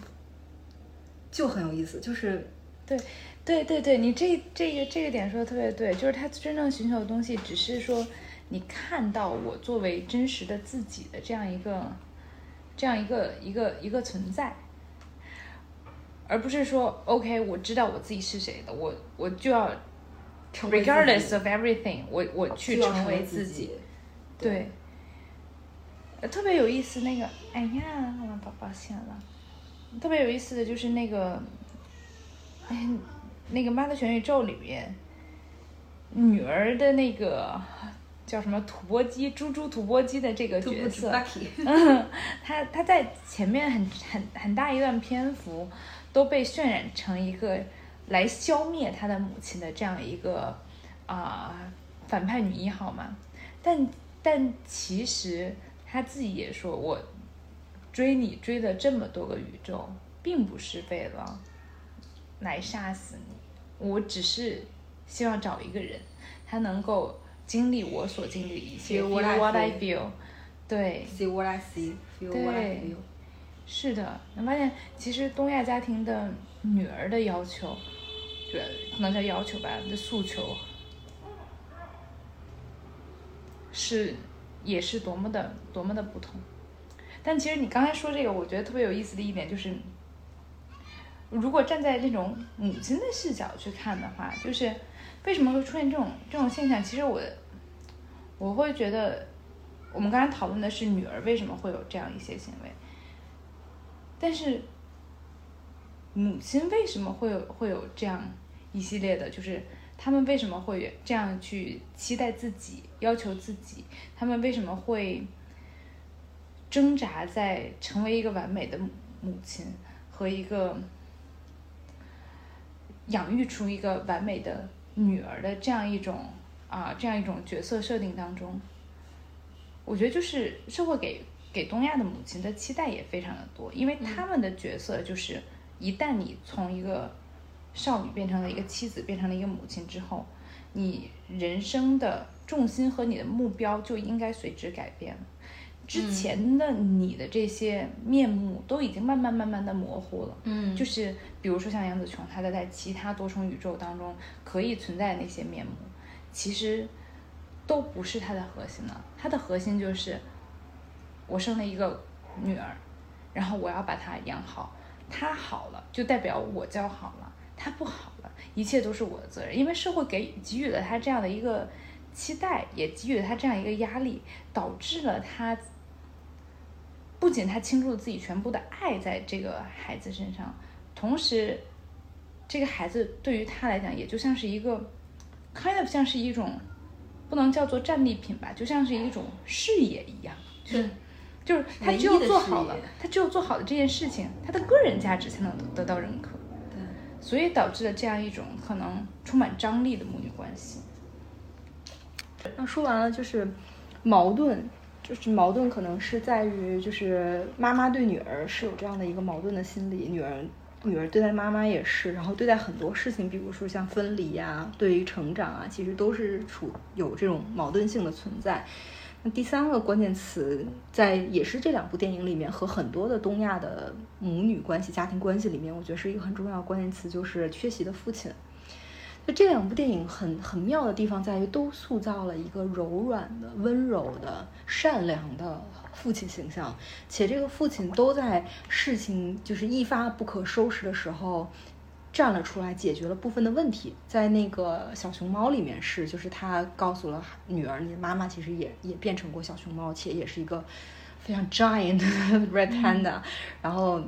就很有意思，就是对对对对，你这这个这个点说的特别对，就是她真正寻求的东西，只是说。你看到我作为真实的自己的这样一个，这样一个一个一个存在，而不是说 OK，我知道我自己是谁的，我我就要 regardless of everything，我我去成为自己。对，特别有意思那个，哎呀，我把抱歉了。特别有意思的就是那个，哎，那个《妈的全宇宙》里面，女儿的那个叫什么土拨鸡猪猪土拨鸡的这个角色，嗯，他他在前面很很很大一段篇幅都被渲染成一个来消灭他的母亲的这样一个啊反派女一号嘛，但但其实他自己也说我。追你追了这么多个宇宙，并不是为了来杀死你，我只是希望找一个人，他能够经历我所经历的一切。Feel what I feel，对。See what I see, feel what I feel。是的，你发现其实东亚家庭的女儿的要求，对，不能叫要求吧，的诉求，是也是多么的多么的不同。但其实你刚才说这个，我觉得特别有意思的一点就是，如果站在这种母亲的视角去看的话，就是为什么会出现这种这种现象？其实我我会觉得，我们刚才讨论的是女儿为什么会有这样一些行为，但是母亲为什么会有会有这样一系列的，就是他们为什么会这样去期待自己、要求自己？他们为什么会？挣扎在成为一个完美的母亲和一个养育出一个完美的女儿的这样一种啊这样一种角色设定当中，我觉得就是社会给给东亚的母亲的期待也非常的多，因为他们的角色就是一旦你从一个少女变成了一个妻子，变成了一个母亲之后，你人生的重心和你的目标就应该随之改变了。之前的你的这些面目都已经慢慢慢慢的模糊了，嗯，就是比如说像杨紫琼，她的在其他多重宇宙当中可以存在的那些面目，其实都不是他的核心了。他的核心就是我生了一个女儿，然后我要把她养好，她好了就代表我教好了，她不好了，一切都是我的责任，因为社会给给予了他这样的一个期待，也给予了他这样一个压力，导致了他。不仅他倾注了自己全部的爱在这个孩子身上，同时，这个孩子对于他来讲，也就像是一个，kind of 像是一种，不能叫做战利品吧，就像是一种事业一样，就是就是他只有做好了，他只有做好了这件事情，他的个人价值才能得到认可。对，所以导致了这样一种可能充满张力的母女关系。那说完了就是矛盾。就是矛盾，可能是在于，就是妈妈对女儿是有这样的一个矛盾的心理，女儿女儿对待妈妈也是，然后对待很多事情，比如说像分离呀，对于成长啊，其实都是处有这种矛盾性的存在。那第三个关键词，在也是这两部电影里面和很多的东亚的母女关系、家庭关系里面，我觉得是一个很重要的关键词，就是缺席的父亲。就这两部电影很很妙的地方在于，都塑造了一个柔软的、温柔的、善良的父亲形象，且这个父亲都在事情就是一发不可收拾的时候站了出来，解决了部分的问题。在那个小熊猫里面是，就是他告诉了女儿，你的妈妈其实也也变成过小熊猫，且也是一个非常 giant red panda，然后。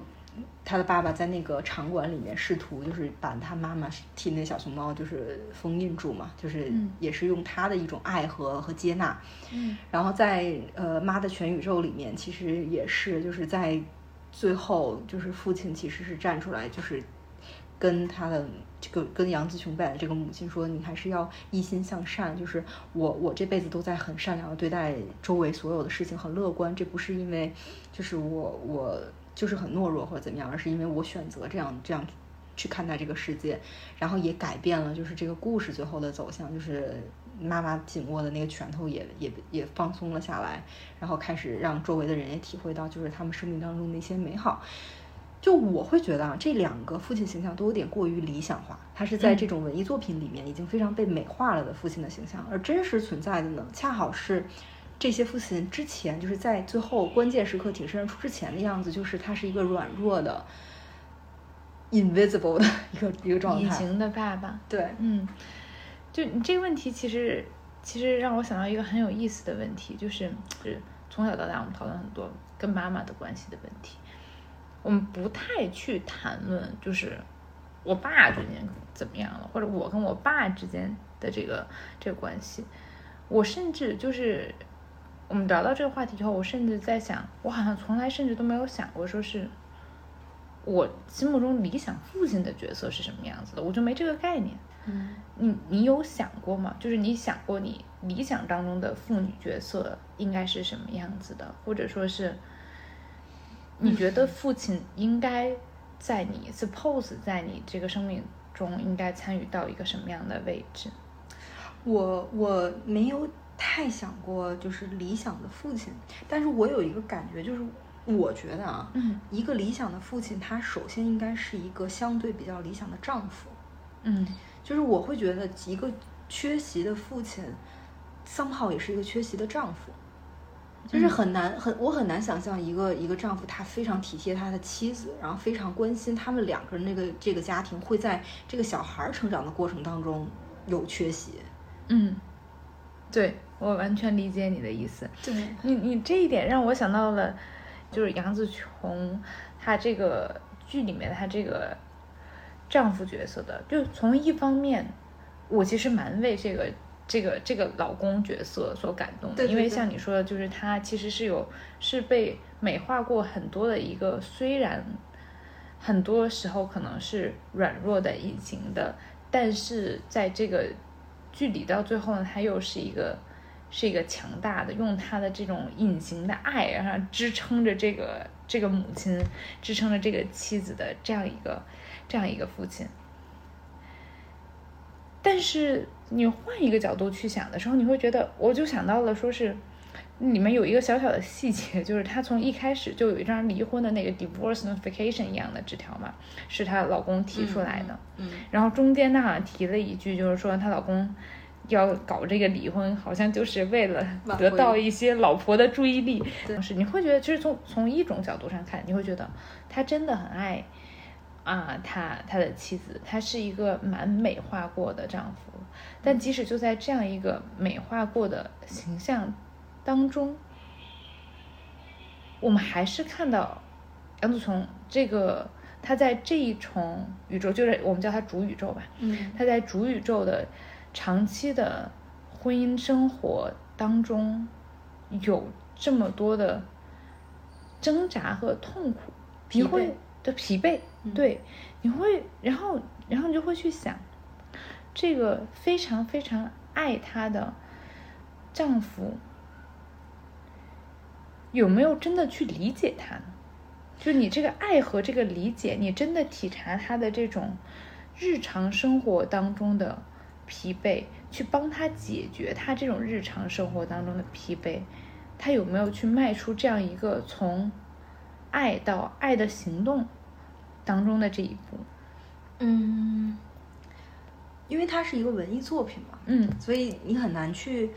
他的爸爸在那个场馆里面试图就是把他妈妈替那小熊猫就是封印住嘛，就是也是用他的一种爱和和接纳。嗯，然后在呃妈的全宇宙里面，其实也是就是在最后就是父亲其实是站出来，就是跟他的这个跟杨紫琼扮演的这个母亲说，你还是要一心向善，就是我我这辈子都在很善良的对待周围所有的事情，很乐观，这不是因为就是我我。就是很懦弱或者怎么样，而是因为我选择这样这样去看待这个世界，然后也改变了就是这个故事最后的走向，就是妈妈紧握的那个拳头也也也放松了下来，然后开始让周围的人也体会到就是他们生命当中的一些美好。就我会觉得啊，这两个父亲形象都有点过于理想化，他是在这种文艺作品里面已经非常被美化了的父亲的形象，而真实存在的呢，恰好是。这些父亲之前就是在最后关键时刻挺身而出之前的样子，就是他是一个软弱的、invisible 的一个一个状态。隐形的爸爸。对，嗯，就你这个问题，其实其实让我想到一个很有意思的问题，就是是从小到大我们讨论很多跟妈妈的关系的问题，我们不太去谈论就是我爸最近怎么样了，或者我跟我爸之间的这个这个关系。我甚至就是我们聊到这个话题以后，我甚至在想，我好像从来甚至都没有想过说是。我心目中理想父亲的角色是什么样子的，我就没这个概念。嗯，你你有想过吗？就是你想过你理想当中的父女角色应该是什么样子的，或者说是你觉得父亲应该在你 suppose 在你这个生命中应该参与到一个什么样的位置？我我没有太想过就是理想的父亲，但是我有一个感觉就是。我觉得啊，一个理想的父亲，他首先应该是一个相对比较理想的丈夫。嗯，就是我会觉得一个缺席的父亲，somehow 也是一个缺席的丈夫。就是很难很，我很难想象一个一个丈夫，他非常体贴他的妻子，然后非常关心他们两个人那个这个家庭，会在这个小孩成长的过程当中有缺席。嗯，对我完全理解你的意思。对你，你这一点让我想到了。就是杨紫琼，她这个剧里面她这个丈夫角色的，就从一方面，我其实蛮为这个这个这个老公角色所感动的，因为像你说的，就是他其实是有是被美化过很多的一个，虽然很多时候可能是软弱的、隐形的，但是在这个距离到最后呢，他又是一个。是一个强大的，用他的这种隐形的爱，然后支撑着这个这个母亲，支撑着这个妻子的这样一个这样一个父亲。但是你换一个角度去想的时候，你会觉得，我就想到了，说是里面有一个小小的细节，就是她从一开始就有一张离婚的那个 divorce notification 一样的纸条嘛，是她老公提出来的。嗯。然后中间她好像提了一句，就是说她老公。要搞这个离婚，好像就是为了得到一些老婆的注意力。是，你会觉得，其实从从一种角度上看，你会觉得他真的很爱啊，他他的妻子，他是一个蛮美化过的丈夫。但即使就在这样一个美化过的形象当中，我们还是看到杨紫琼这个他在这一重宇宙，就是我们叫他主宇宙吧。嗯，他在主宇宙的。长期的婚姻生活当中，有这么多的挣扎和痛苦，你会的疲惫，对，你会，然后，然后你就会去想，这个非常非常爱她的丈夫，有没有真的去理解他呢？就你这个爱和这个理解，你真的体察他的这种日常生活当中的。疲惫，去帮他解决他这种日常生活当中的疲惫，他有没有去迈出这样一个从爱到爱的行动当中的这一步？嗯，因为它是一个文艺作品嘛，嗯，所以你很难去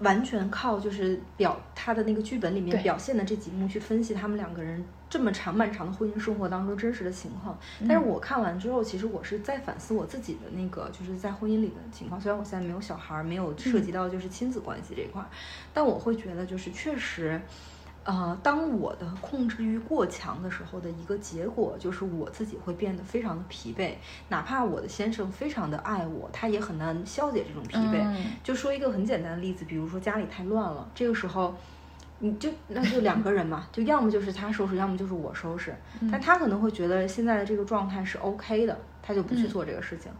完全靠就是表他的那个剧本里面表现的这几幕去分析他们两个人。这么长漫长的婚姻生活当中真实的情况，但是我看完之后，其实我是在反思我自己的那个就是在婚姻里的情况。虽然我现在没有小孩，没有涉及到就是亲子关系这一块，但我会觉得就是确实，呃，当我的控制欲过强的时候的一个结果，就是我自己会变得非常的疲惫。哪怕我的先生非常的爱我，他也很难消解这种疲惫。就说一个很简单的例子，比如说家里太乱了，这个时候。你就那就两个人嘛，就要么就是他收拾，要么就是我收拾。但他可能会觉得现在的这个状态是 OK 的，他就不去做这个事情。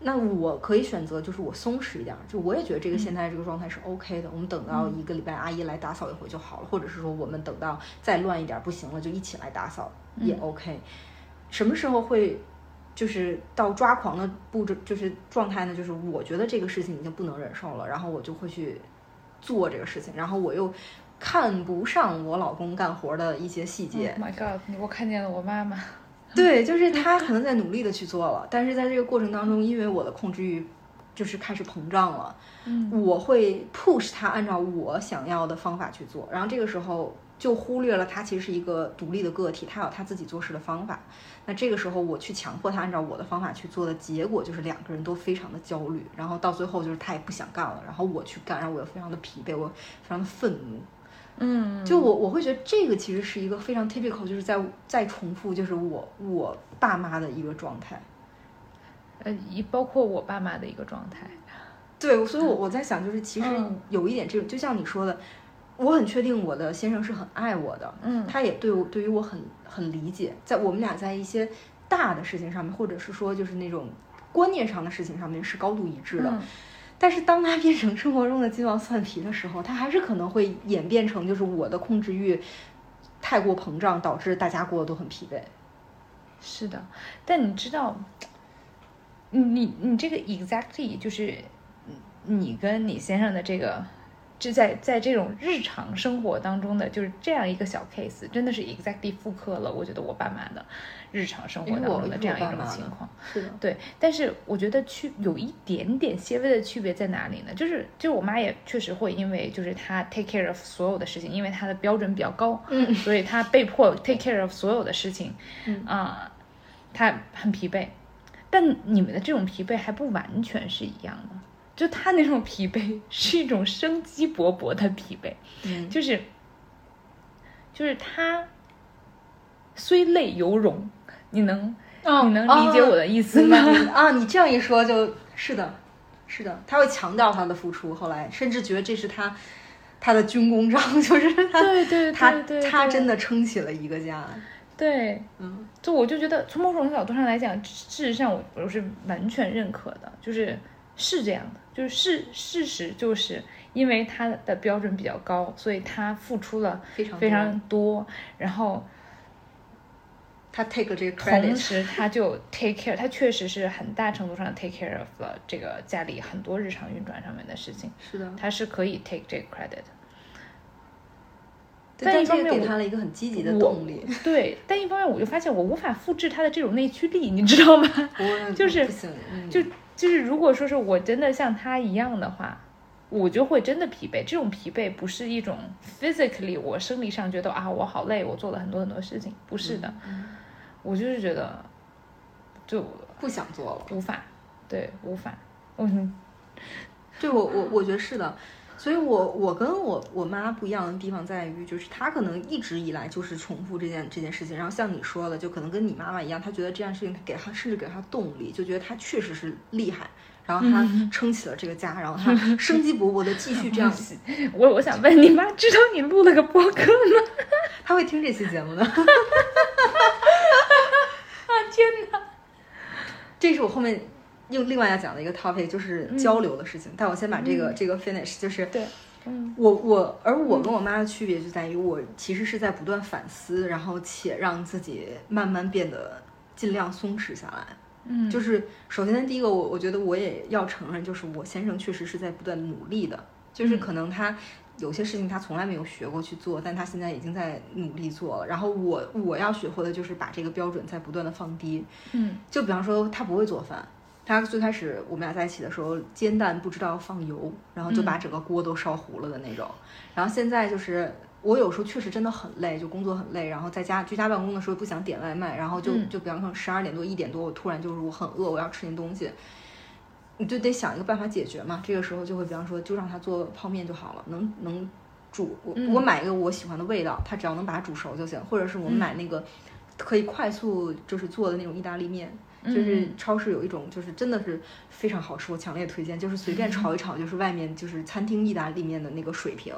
那我可以选择，就是我松弛一点，就我也觉得这个现在这个状态是 OK 的。我们等到一个礼拜阿姨来打扫一回就好了，或者是说我们等到再乱一点不行了，就一起来打扫也 OK。什么时候会就是到抓狂的步骤，就是状态呢？就是我觉得这个事情已经不能忍受了，然后我就会去做这个事情，然后我又。看不上我老公干活的一些细节。My God！我看见了我妈妈。对，就是他可能在努力的去做了，但是在这个过程当中，因为我的控制欲就是开始膨胀了。嗯，我会 push 他按照我想要的方法去做，然后这个时候就忽略了他其实是一个独立的个体，他有他自己做事的方法。那这个时候我去强迫他按照我的方法去做的结果，就是两个人都非常的焦虑，然后到最后就是他也不想干了，然后我去干，然后我又非常的疲惫，我非常的愤怒。嗯，就我我会觉得这个其实是一个非常 typical，就是在在重复，就是我我爸妈的一个状态。呃，也包括我爸妈的一个状态。对，所以我我在想，就是其实有一点这种，就像你说的，我很确定我的先生是很爱我的，嗯，他也对我对于我很很理解，在我们俩在一些大的事情上面，或者是说就是那种观念上的事情上面是高度一致的。但是当他变成生活中的鸡毛蒜皮的时候，他还是可能会演变成就是我的控制欲太过膨胀，导致大家过得都很疲惫。是的，但你知道，你你这个 exactly 就是你跟你先生的这个。就在在这种日常生活当中的就是这样一个小 case，真的是 exactly 复刻了我觉得我爸妈的日常生活当中的这样一种情况。是的，对。但是我觉得区有一点点些微的区别在哪里呢？就是就是我妈也确实会因为就是她 take care of 所有的事情，因为她的标准比较高，嗯，所以她被迫 take care of 所有的事情，嗯啊，她很疲惫。但你们的这种疲惫还不完全是一样的。就他那种疲惫 是一种生机勃勃的疲惫，嗯，就是，就是他虽累犹荣，你能你能理解我的意思吗？啊，你这样一说就是的，是的，他会强调他的付出，后来甚至觉得这是他他的军功章，就是他对对他他真的撑起了一个家，对，嗯，就我就觉得从某种角度上来讲，事实上我我是完全认可的，就是是这样的。就是事事实就是因为他的标准比较高，所以他付出了非常非常多，然后他 take 这个，同时 他就 take care，他确实是很大程度上 take care of 了这个家里很多日常运转上面的事情。是的，他是可以 take 这个 credit。但一方面给他了一个很积极的动力。对，但一方面我就发现我无法复制他的这种内驱力，你知道吗？就是就。就是如果说是我真的像他一样的话，我就会真的疲惫。这种疲惫不是一种 physically 我生理上觉得啊我好累，我做了很多很多事情，不是的，我就是觉得就不想做了，无法，对，无法。嗯，对我我我觉得是的。所以，我我跟我我妈不一样的地方在于，就是她可能一直以来就是重复这件这件事情，然后像你说的，就可能跟你妈妈一样，她觉得这件事情给她甚至给她动力，就觉得她确实是厉害，然后她撑起了这个家，然后她 生机勃勃的继续这样。我我想问你妈，知道你录了个播客吗？她会听这期节目的。啊天哪！这是我后面。用另外要讲的一个 topic 就是交流的事情，但我先把这个这个 finish，就是对，嗯，我我而我跟我妈的区别就在于，我其实是在不断反思，然后且让自己慢慢变得尽量松弛下来。嗯，就是首先第一个，我我觉得我也要承认，就是我先生确实是在不断努力的，就是可能他有些事情他从来没有学过去做，但他现在已经在努力做了。然后我我要学会的就是把这个标准在不断的放低。嗯，就比方说他不会做饭。他最开始我们俩在一起的时候，煎蛋不知道放油，然后就把整个锅都烧糊了的那种。然后现在就是我有时候确实真的很累，就工作很累，然后在家居家办公的时候不想点外卖，然后就就比方说十二点多一点多，我突然就是我很饿，我要吃点东西，你就得想一个办法解决嘛。这个时候就会比方说就让他做泡面就好了，能能煮我我买一个我喜欢的味道，他只要能把它煮熟就行，或者是我们买那个可以快速就是做的那种意大利面。就是超市有一种，就是真的是非常好吃，我强烈推荐。就是随便炒一炒，就是外面就是餐厅意大利面的那个水平。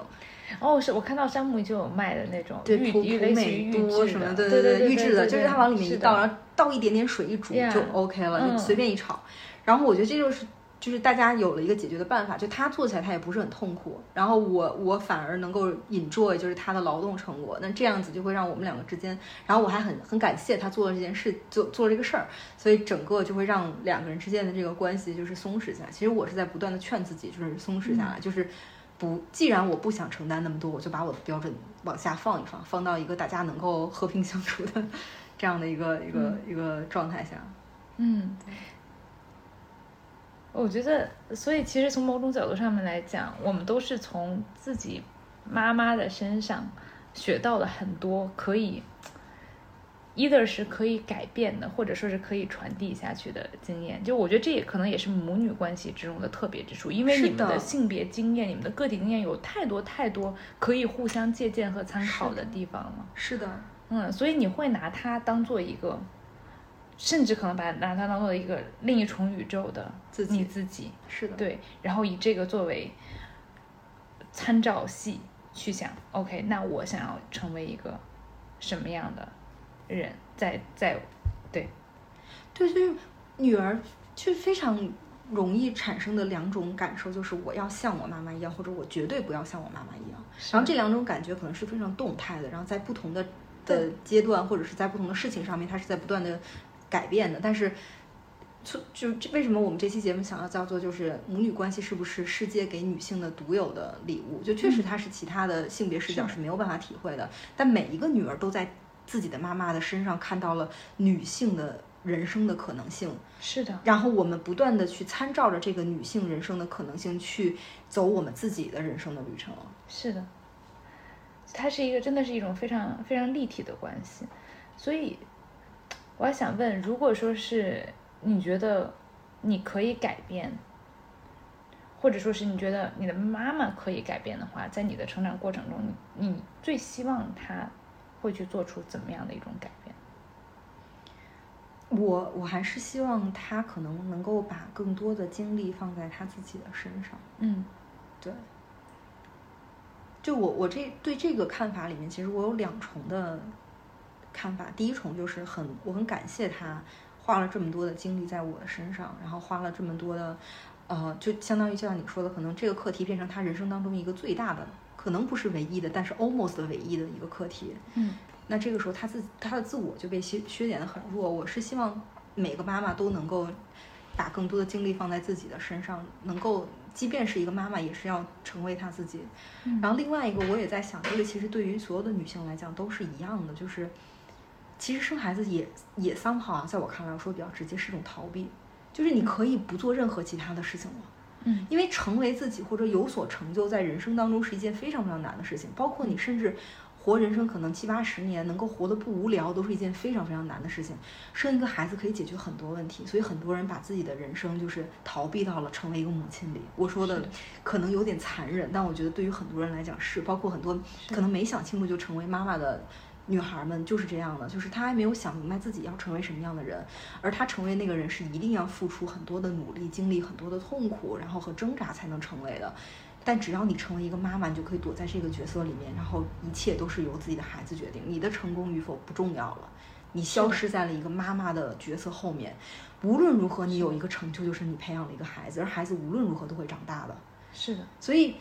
哦，是我看到山姆就有卖的那种，对，普普美多什么，对对对，预制的，就是它往里面一倒，然后倒一点点水一煮就 OK 了，就随便一炒。然后我觉得这就是。就是大家有了一个解决的办法，就他做起来他也不是很痛苦，然后我我反而能够 enjoy 就是他的劳动成果，那这样子就会让我们两个之间，然后我还很很感谢他做了这件事，做做了这个事儿，所以整个就会让两个人之间的这个关系就是松弛下来。其实我是在不断的劝自己，就是松弛下来，就是不，既然我不想承担那么多，我就把我的标准往下放一放，放到一个大家能够和平相处的 这样的一个一个一个状态下。嗯。我觉得，所以其实从某种角度上面来讲，我们都是从自己妈妈的身上学到了很多可以 either 是可以改变的，或者说是可以传递下去的经验。就我觉得这也可能也是母女关系之中的特别之处，因为你们的性别经验、你们的个体经验有太多太多可以互相借鉴和参考的地方了。是的，嗯，所以你会拿它当做一个，甚至可能把拿它当做一个另一重宇宙的自你自己。是的，对，然后以这个作为参照系去想，OK，那我想要成为一个什么样的？人在在，对，对，就是女儿就非常容易产生的两种感受，就是我要像我妈妈一样，或者我绝对不要像我妈妈一样。然后这两种感觉可能是非常动态的，然后在不同的的阶段，或者是在不同的事情上面，它是在不断的改变的。但是，就就为什么我们这期节目想要叫做就是母女关系是不是世界给女性的独有的礼物？就确实它是其他的性别视角是没有办法体会的。但每一个女儿都在。自己的妈妈的身上看到了女性的人生的可能性，是的。然后我们不断的去参照着这个女性人生的可能性去走我们自己的人生的旅程。是的，它是一个真的是一种非常非常立体的关系。所以，我还想问，如果说是你觉得你可以改变，或者说是你觉得你的妈妈可以改变的话，在你的成长过程中，你你最希望她。会去做出怎么样的一种改变？我我还是希望他可能能够把更多的精力放在他自己的身上。嗯，对。就我我这对这个看法里面，其实我有两重的看法。第一重就是很我很感谢他花了这么多的精力在我的身上，然后花了这么多的呃，就相当于就像你说的，可能这个课题变成他人生当中一个最大的。可能不是唯一的，但是 almost 唯一的一个课题。嗯，那这个时候他自他的自我就被削削减的很弱。我是希望每个妈妈都能够把更多的精力放在自己的身上，能够即便是一个妈妈，也是要成为她自己。然后另外一个，我也在想，这个其实对于所有的女性来讲都是一样的，就是其实生孩子也也 somehow 在我看来，我说比较直接，是一种逃避，就是你可以不做任何其他的事情了。嗯，因为成为自己或者有所成就，在人生当中是一件非常非常难的事情。包括你甚至活人生可能七八十年，能够活得不无聊，都是一件非常非常难的事情。生一个孩子可以解决很多问题，所以很多人把自己的人生就是逃避到了成为一个母亲里。我说的可能有点残忍，但我觉得对于很多人来讲是，包括很多可能没想清楚就成为妈妈的。女孩们就是这样的，就是她还没有想明白自己要成为什么样的人，而她成为那个人是一定要付出很多的努力，经历很多的痛苦，然后和挣扎才能成为的。但只要你成为一个妈妈，你就可以躲在这个角色里面，然后一切都是由自己的孩子决定，你的成功与否不重要了。你消失在了一个妈妈的角色后面，无论如何，你有一个成就，就是你培养了一个孩子，而孩子无论如何都会长大的。是的，所以。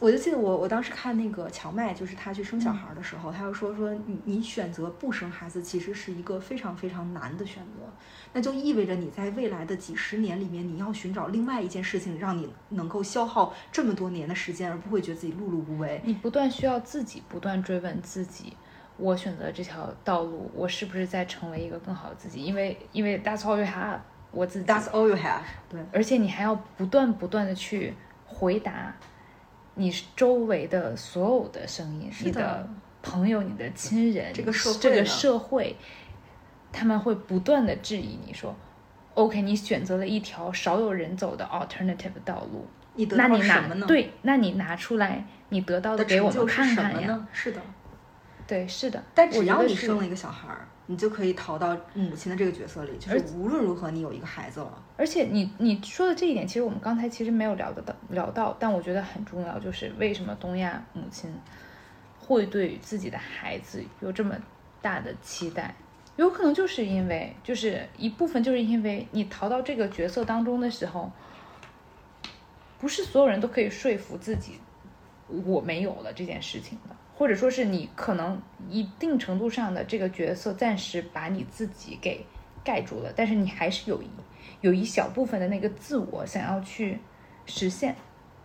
我就记得我我当时看那个乔麦，就是他去生小孩的时候，他就说说你你选择不生孩子，其实是一个非常非常难的选择，那就意味着你在未来的几十年里面，你要寻找另外一件事情，让你能够消耗这么多年的时间，而不会觉得自己碌碌无为。你不断需要自己不断追问自己，我选择这条道路，我是不是在成为一个更好的自己？因为因为 That's all you have，我自己 That's all you have，对，而且你还要不断不断的去回答。你周围的所有的声音，你的朋友、你的亲人，这个社会，这个社会，他们会不断的质疑你说，OK，你选择了一条少有人走的 alternative 道路，你那你拿对，那你拿出来，你得到的给我们看看呀，是的，对，是的，但只要你生了一个小孩儿。你就可以逃到母亲的这个角色里，就是无论如何你有一个孩子了。而且你你说的这一点，其实我们刚才其实没有聊得到聊到，但我觉得很重要，就是为什么东亚母亲会对自己的孩子有这么大的期待？有可能就是因为，就是一部分就是因为你逃到这个角色当中的时候，不是所有人都可以说服自己我没有了这件事情的。或者说是你可能一定程度上的这个角色暂时把你自己给盖住了，但是你还是有一有一小部分的那个自我想要去实现，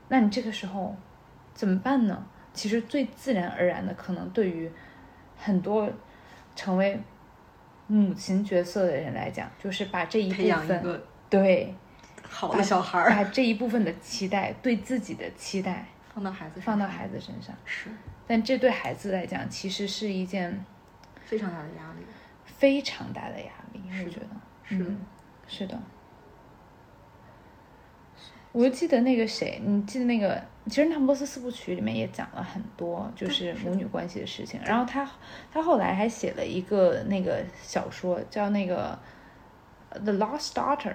那你这个时候怎么办呢？其实最自然而然的，可能对于很多成为母亲角色的人来讲，就是把这一部分对好的小孩儿，把这一部分的期待对自己的期待放到孩子放到孩子身上是。但这对孩子来讲，其实是一件非常大的压力。非常大的压力，我觉得是是的。我就记得那个谁，你记得那个？其实《那不勒斯四部曲》里面也讲了很多，就是母女关系的事情。然后他他后来还写了一个那个小说，叫那个《The Lost Daughter》。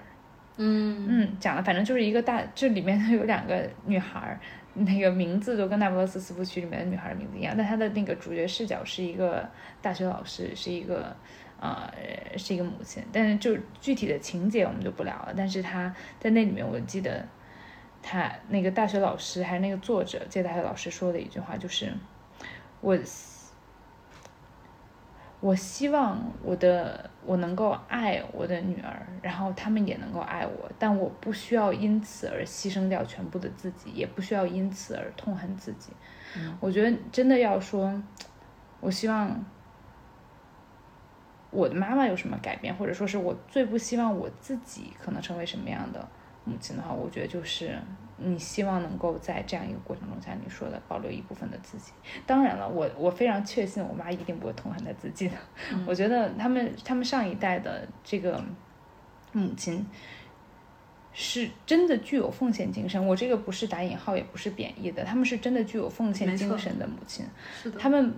嗯嗯，讲了，反正就是一个大，这里面有两个女孩儿，那个名字就跟《那不勒斯四部曲》里面的女孩的名字一样，但她的那个主角视角是一个大学老师，是一个呃是一个母亲，但是就具体的情节我们就不聊了。但是她在那里面，我记得她那个大学老师还是那个作者借大学老师说的一句话，就是我我希望我的我能够爱我的女儿，然后他们也能够爱我，但我不需要因此而牺牲掉全部的自己，也不需要因此而痛恨自己。我觉得真的要说，我希望我的妈妈有什么改变，或者说是我最不希望我自己可能成为什么样的母亲的话，我觉得就是你希望能够在这样一个过程中，像你说的，保留一部分的自己。当然了，我我非常确信我妈一定不会痛恨她自己的。我觉得他们他们上一代的这个母亲是真的具有奉献精神，我这个不是打引号，也不是贬义的，他们是真的具有奉献精神的母亲。是的，他们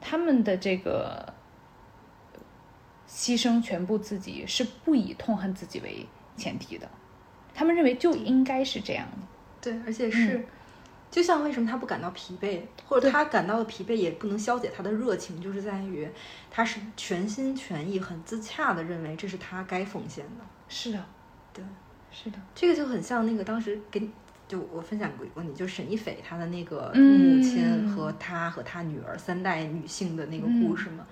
他们的这个牺牲全部自己是不以痛恨自己为前提的，他们认为就应该是这样的。对，而且是，就像为什么他不感到疲惫，或者他感到的疲惫也不能消解他的热情，就是在于他是全心全意、很自洽的认为这是他该奉献的。是的，对，是的，这个就很像那个当时给就我分享过你，就沈一斐她的那个嗯母亲和她和她女儿三代女性的那个故事嘛，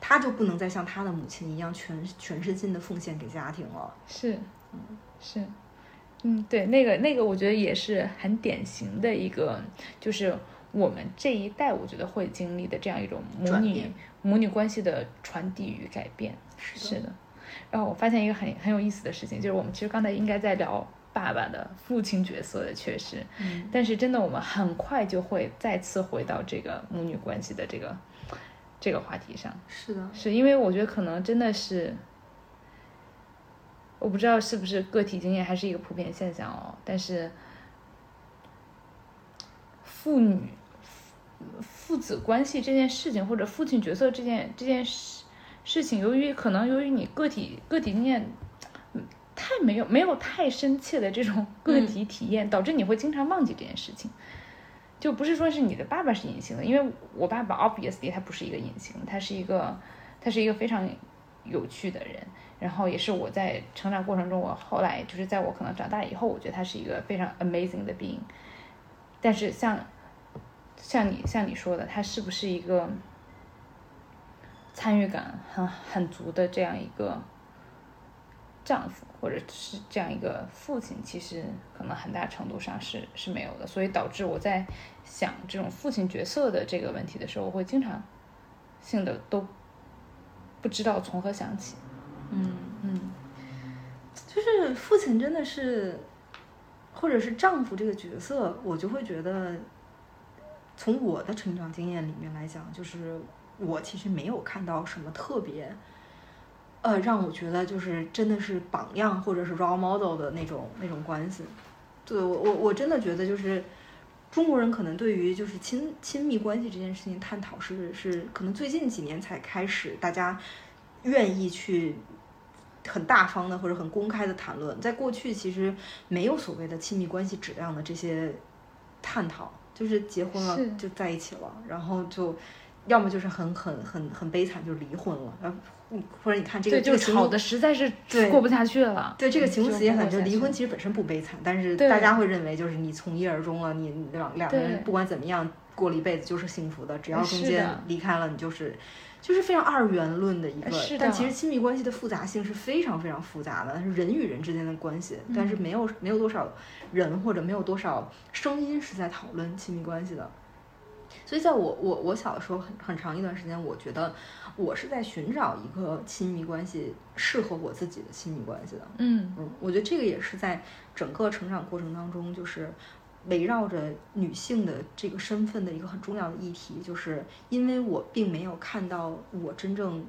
她就不能再像她的母亲一样全全身心的奉献给家庭了。是，嗯是，嗯，对，那个那个，我觉得也是很典型的一个，就是我们这一代，我觉得会经历的这样一种母女母女关系的传递与改变。是的是的。然后我发现一个很很有意思的事情，就是我们其实刚才应该在聊爸爸的父亲角色的缺失，嗯，但是真的我们很快就会再次回到这个母女关系的这个这个话题上。是的，是因为我觉得可能真的是，我不知道是不是个体经验还是一个普遍现象哦，但是父女父子关系这件事情，或者父亲角色这件这件事事情，由于可能由于你个体个体经验。嗯太没有没有太深切的这种个体体验，导致你会经常忘记这件事情。就不是说是你的爸爸是隐形的，因为我爸爸 obviously 他不是一个隐形，他是一个他是一个非常有趣的人，然后也是我在成长过程中，我后来就是在我可能长大以后，我觉得他是一个非常 amazing 的兵。但是像像你像你说的，他是不是一个参与感很很足的这样一个丈夫，或者是这样一个父亲，其实可能很大程度上是是没有的，所以导致我在想这种父亲角色的这个问题的时候，我会经常性的都不知道从何想起。嗯，嗯就是父亲真的是，或者是丈夫这个角色，我就会觉得，从我的成长经验里面来讲，就是我其实没有看到什么特别，呃，让我觉得就是真的是榜样或者是 role model 的那种那种关系。对我我我真的觉得就是。中国人可能对于就是亲亲密关系这件事情探讨是是可能最近几年才开始，大家愿意去很大方的或者很公开的谈论，在过去其实没有所谓的亲密关系质量的这些探讨，就是结婚了就在一起了，然后就要么就是很很很很悲惨就离婚了，然后嗯或者你看这个，这个吵的实在是对。过不下去了。对这个嗯形容词也很，就离婚其实本身不悲惨，但是大家会认为就是你从一而终了，你两两个人不管怎么样过了一辈子就是幸福的，只要中间离开了，你就是就是非常二元论的一个。是但其实亲密关系的复杂性是非常非常复杂的，是人与人之间的关系，但是嗯没有没有多少人或者没有多少声音是在讨论亲密关系的。所以，在我我我小的时候很很长一段时间，我觉得我是在寻找一个亲密关系适合我自己的亲密关系的。嗯嗯，我觉得这个也是在整个成长过程当中，就是围绕着女性的这个身份的一个很重要的议题，就是因为我并没有看到我真正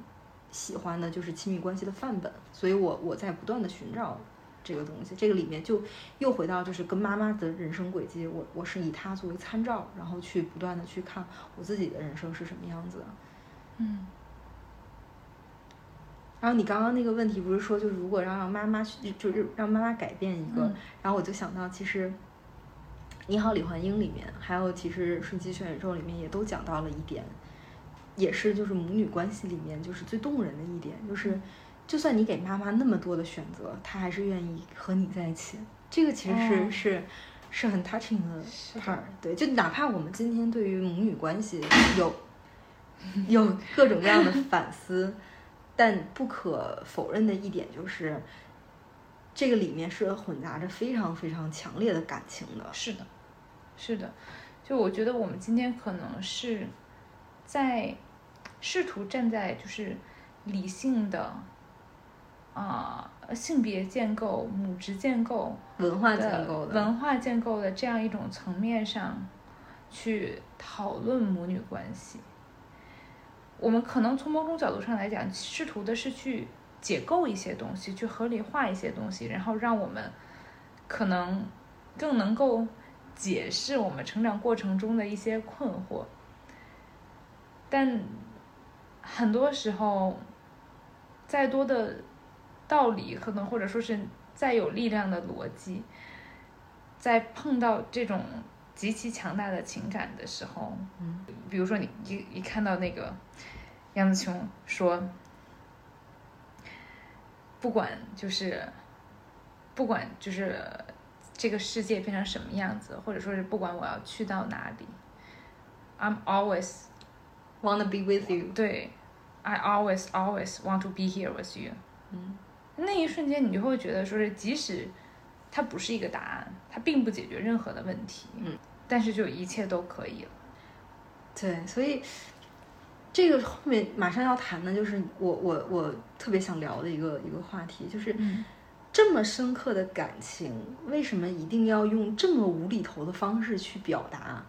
喜欢的就是亲密关系的范本，所以我我在不断的寻找这个东西。这个里面就又回到就是跟妈妈的人生轨迹，我我是以她作为参照，然后去不断的去看我自己的人生是什么样子的。嗯。然后你刚刚那个问题不是说，就是如果让让妈妈去，就是让妈妈改变一个，然后我就想到，其实《你好，李焕英》里面，还有其实《瞬息全宇宙》里面也都讲到了一点，也是就是母女关系里面就是最动人的一点，就是就算你给妈妈那么多的选择，她还是愿意和你在一起。这个其实是是是很 touching 的 part，对，就哪怕我们今天对于母女关系有有各种各样的反思。但不可否认的一点就是，这个里面是混杂着非常非常强烈的感情的。是的，是的。就我觉得我们今天可能是在试图站在就是理性的啊性别建构、母职建构、文化建构的文化建构的这样一种层面上去讨论母女关系。我们可能从某种角度上来讲，试图的是去解构一些东西，去合理化一些东西，然后让我们可能更能够解释我们成长过程中的一些困惑。但很多时候，再多的道理，可能或者说是再有力量的逻辑，在碰到这种极其强大的情感的时候，嗯，比如说你一一看到那个。杨子琼说：“不管就是，不管就是这个世界变成什么样子，或者说是不管我要去到哪里，I'm always wanna be with you。对，I always always want to be here with you。嗯，那一瞬间你就会觉得说是，即使它不是一个答案，它并不解决任何的问题，嗯，但是就一切都可以了。对，所以。”这个后面马上要谈的，就是我我我特别想聊的一个一个话题，就是这么深刻的感情，为什么一定要用这么无厘头的方式去表达？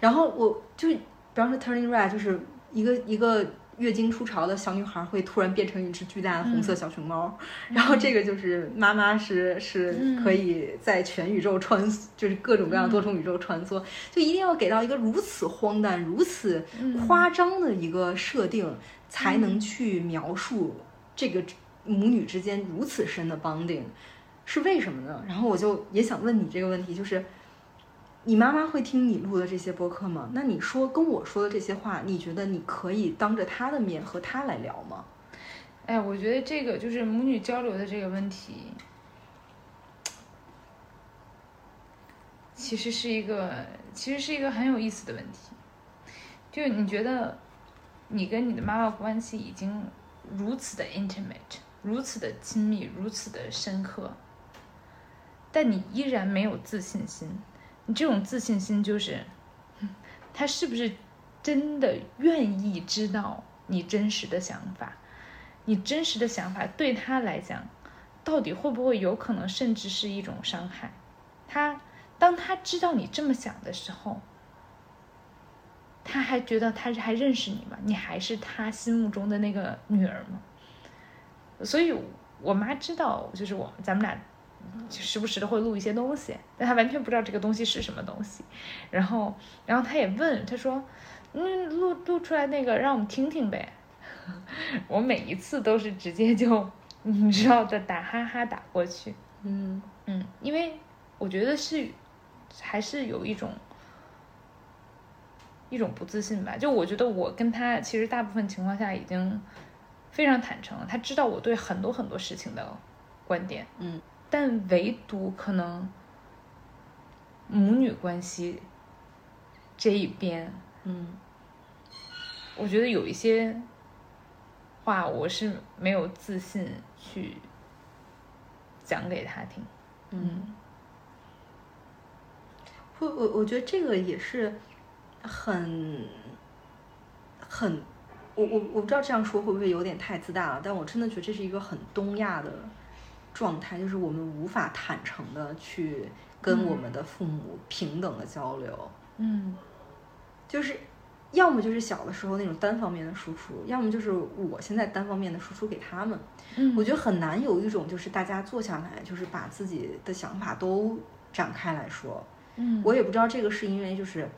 然后我就比方说 Turning Red，就是一个一个。月经初潮的小女孩会突然变成一只巨大的红色小熊猫，然后这个就是妈妈是是可以在全宇宙穿，就是各种各样多重宇宙穿梭，就一定要给到一个如此荒诞、如此夸张的一个设定，才能去描述这个母女之间如此深的 bonding，是为什么呢？然后我就也想问你这个问题，就是。你妈妈会听你录的这些播客吗？那你说跟我说的这些话，你觉得你可以当着她的面和她来聊吗？哎，我觉得这个就是母女交流的这个问题，其实是一个，其实是一个很有意思的问题。就你觉得，你跟你的妈妈关系已经如此的 intimate，如此的亲密，如此的深刻，但你依然没有自信心。你这种自信心就是，他是不是真的愿意知道你真实的想法？你真实的想法对他来讲，到底会不会有可能甚至是一种伤害？他当他知道你这么想的时候，他还觉得他还认识你吗？你还是他心目中的那个女儿吗？所以我妈知道，就是我咱们俩。就时不时的会录一些东西，但他完全不知道这个东西是什么东西。然后，然后他也问，他说：“嗯，录录出来那个，让我们听听呗。”我每一次都是直接就，你知道的，打哈哈打过去。嗯嗯，因为我觉得是还是有一种一种不自信吧。就我觉得我跟他其实大部分情况下已经非常坦诚了，他知道我对很多很多事情的观点。嗯。但唯独可能母女关系这一边，嗯，我觉得有一些话我是没有自信去讲给他听，嗯，会我我觉得这个也是很很，我我我不知道这样说会不会有点太自大了，但我真的觉得这是一个很东亚的。状态就是我们无法坦诚的去跟我们的父母平等的交流，嗯，就是要么就是小的时候那种单方面的输出，要么就是我现在单方面的输出给他们。嗯我觉得很难有一种就是大家坐下来，就是把自己的想法都展开来说。嗯我也不知道这个是因为就是，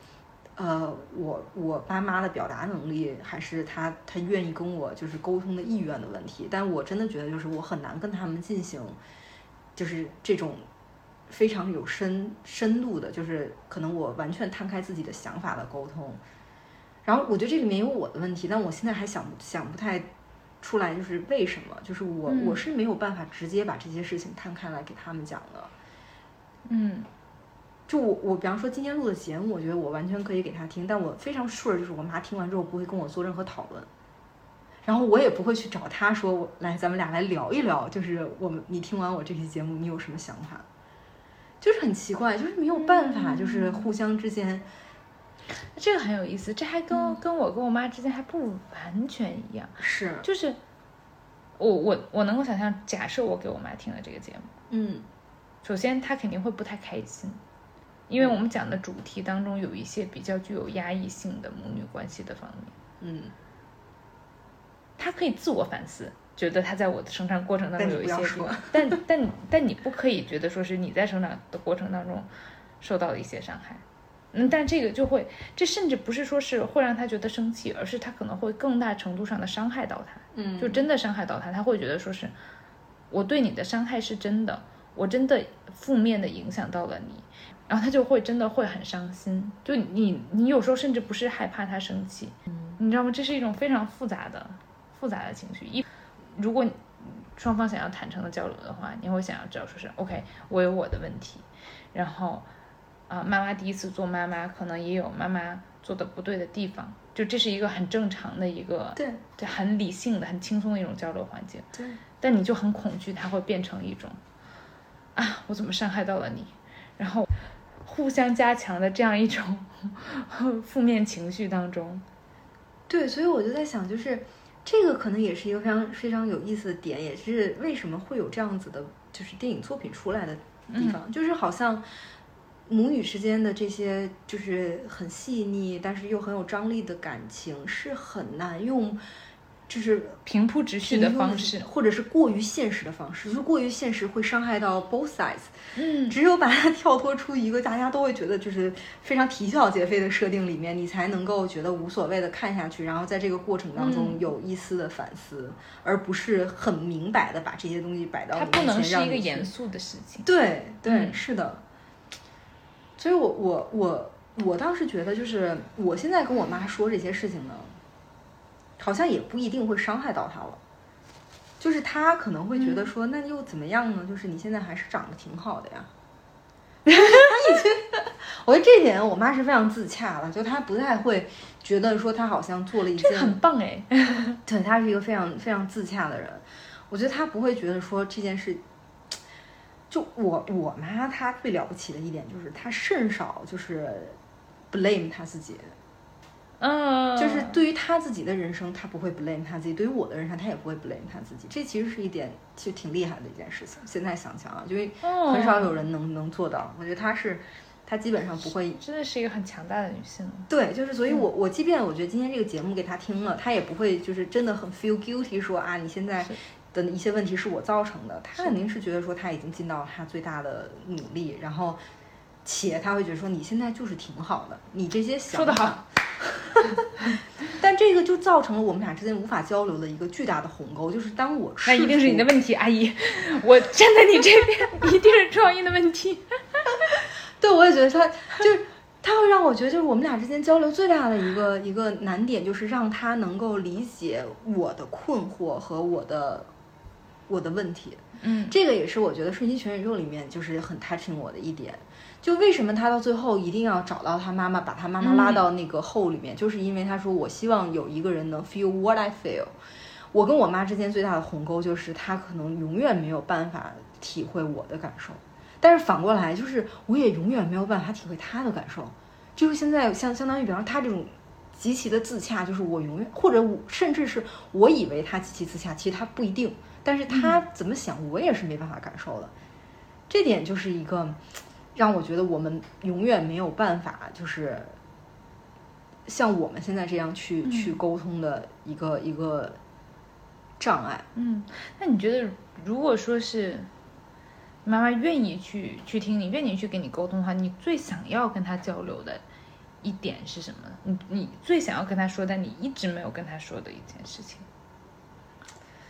呃，我我爸妈的表达能力，还是他他愿意跟我就是沟通的意愿的问题。但我真的觉得就是我很难跟他们进行，就是这种非常有深深度的，就是可能我完全摊开自己的想法的沟通。然后我觉得这里面有我的问题，但我现在还想想不太出来，就是为什么？就是我、嗯我是没有办法直接把这些事情摊开来给他们讲的。嗯就我我比方说今天录的节目，我觉得我完全可以给他听，但我非常 sure 就是我妈听完之后不会跟我做任何讨论，然后我也不会去找他说我来咱们俩来聊一聊，就是我们你听完我这期节目你有什么想法？就是很奇怪，就是没有办法，就是互相之间，这个很有意思，这还跟、跟我跟我妈之间还不完全一样，是。就是我我我能够想象，假设我给我妈听了这个节目，嗯。首先她肯定会不太开心，因为我们讲的主题当中有一些比较具有压抑性的母女关系的方面，嗯，他可以自我反思，觉得他在我的成长过程当中有一些说方，但但但你不可以觉得说是你在成长的过程当中受到了一些伤害。嗯，但这个就会，这甚至不是说是会让他觉得生气，而是他可能会更大程度上的伤害到他。嗯。就真的伤害到他，他会觉得说是我对你的伤害是真的，我真的负面的影响到了你，然后他就会真的会很伤心。就你你有时候甚至不是害怕他生气，你知道吗？这是一种非常复杂的复杂的情绪。一如果双方想要坦诚的交流的话，你会想要知道说是 OK，我有我的问题，然后啊、妈妈第一次做妈妈，可能也有妈妈做的不对的地方，就这是一个很正常的一个对就，很理性的、很轻松的一种交流环境。对，但你就很恐惧，它会变成一种啊，我怎么伤害到了你？然后互相加强的这样一种 负面情绪当中。对，所以我就在想，就是这个可能也是一个非常非常有意思的点，也是为什么会有这样子的，就是电影作品出来的地方，就是好像母女之间的这些就是很细腻，但是又很有张力的感情，是很难用。就是平铺直叙的方式，或者是过于现实的方式，就是过于现实会伤害到 both sides。嗯，只有把它 跳脱出一个大家都会觉得就是非常啼笑皆非的设定里面，你才能够觉得无所谓的看下去，然后在这个过程当中嗯有一丝的反思，而不是很明白的把这些东西摆到它不能是一个严肃的事情。对对、嗯是的。所以我我我我当时觉得，就是我现在跟我妈说这些事情呢，好像也不一定会伤害到他了。就是他可能会觉得说，那又怎么样呢？就是你现在还是长得挺好的呀。她已经，我觉得这点我妈是非常自洽的，就她不太会觉得说她好像做了一件很棒哎，对，她是一个非常非常自洽的人，我觉得她不会觉得说这件事，就我我妈她最了不起的一点就是她甚少就是 blame 她自己，嗯，就是对于他自己的人生，他不会 blame 他自己；对于我的人生，他也不会 blame 他自己。这其实是一点就挺厉害的一件事情。现在想想啊，因为很少有人能能做到，我觉得她是。她基本上不会真的是一个很强大的女性。对，就是所以我，我即便我觉得今天这个节目给他听了，他也不会就是真的很 feel guilty，说啊，你现在的一些问题是我造成的。他肯定是觉得说他已经尽到他最大的努力，然后且他会觉得说你现在就是挺好的，你这些想说得好。但这个就造成了我们俩之间无法交流的一个巨大的鸿沟，就是当我那一定是你的问题，阿姨，我站在你这边，一定是创意的问题。对，我也觉得他就是他会让我觉得，就是我们俩之间交流最大的一个一个难点，就是让他能够理解我的困惑和我的我的问题。嗯，这个也是我觉得《瞬息全宇宙》里面就是很 touching 我的一点。就为什么他到最后一定要找到他妈妈，把他妈妈拉到那个后里面，就是因为他说我希望有一个人能 feel what I feel。我跟我妈之间最大的鸿沟就是她可能永远没有办法体会我的感受。但是反过来，就是我也永远没有办法体会他的感受。就是现在相相当于，比方说他这种极其的自洽，就是我永远或者我甚至是我以为他极其自洽，其实他不一定。但是他怎么想，我也是没办法感受的。这点就是一个让我觉得我们永远没有办法，就是像我们现在这样去、去沟通的一个一个障碍。嗯，那你觉得，如果说是妈妈愿意去去听你，愿意去跟你沟通的话，你最想要跟她交流的一点是什么？你你最想要跟她说，但你一直没有跟她说的一件事情？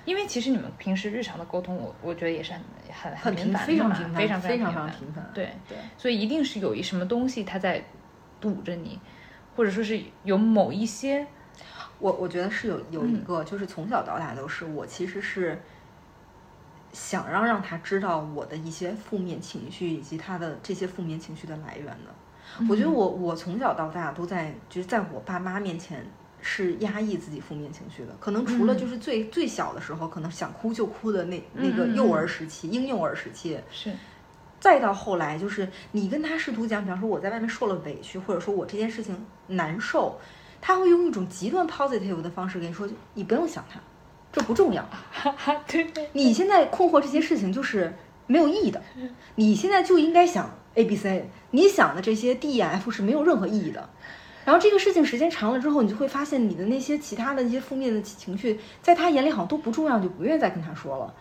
因为其实你们平时日常的沟通，我我觉得也是很很很频繁非常频繁，非常非常频繁。对，对，所以一定是有一什么东西它在堵着你，或者说是有某一些，我我觉得是有有一个，就是从小到大都是我其实是想让让他知道我的一些负面情绪以及他的这些负面情绪的来源的。我觉得我我从小到大都在就是在我爸妈面前是压抑自己负面情绪的，可能除了就是最、最小的时候，可能想哭就哭的那那个幼儿时期、婴幼儿时期，是。再到后来，就是你跟他试图讲，比方说我在外面受了委屈，或者说我这件事情难受，他会用一种极端 positive 的方式跟你说，你不用想他，这不重要。哈哈，对。对，你现在困惑这些事情就是没有意义的，你现在就应该想 A B C，你想的这些 D E F 是没有任何意义的。然后这个事情时间长了之后，你就会发现你的那些其他的一些负面的情绪，在他眼里好像都不重要，就不愿意再跟他说了。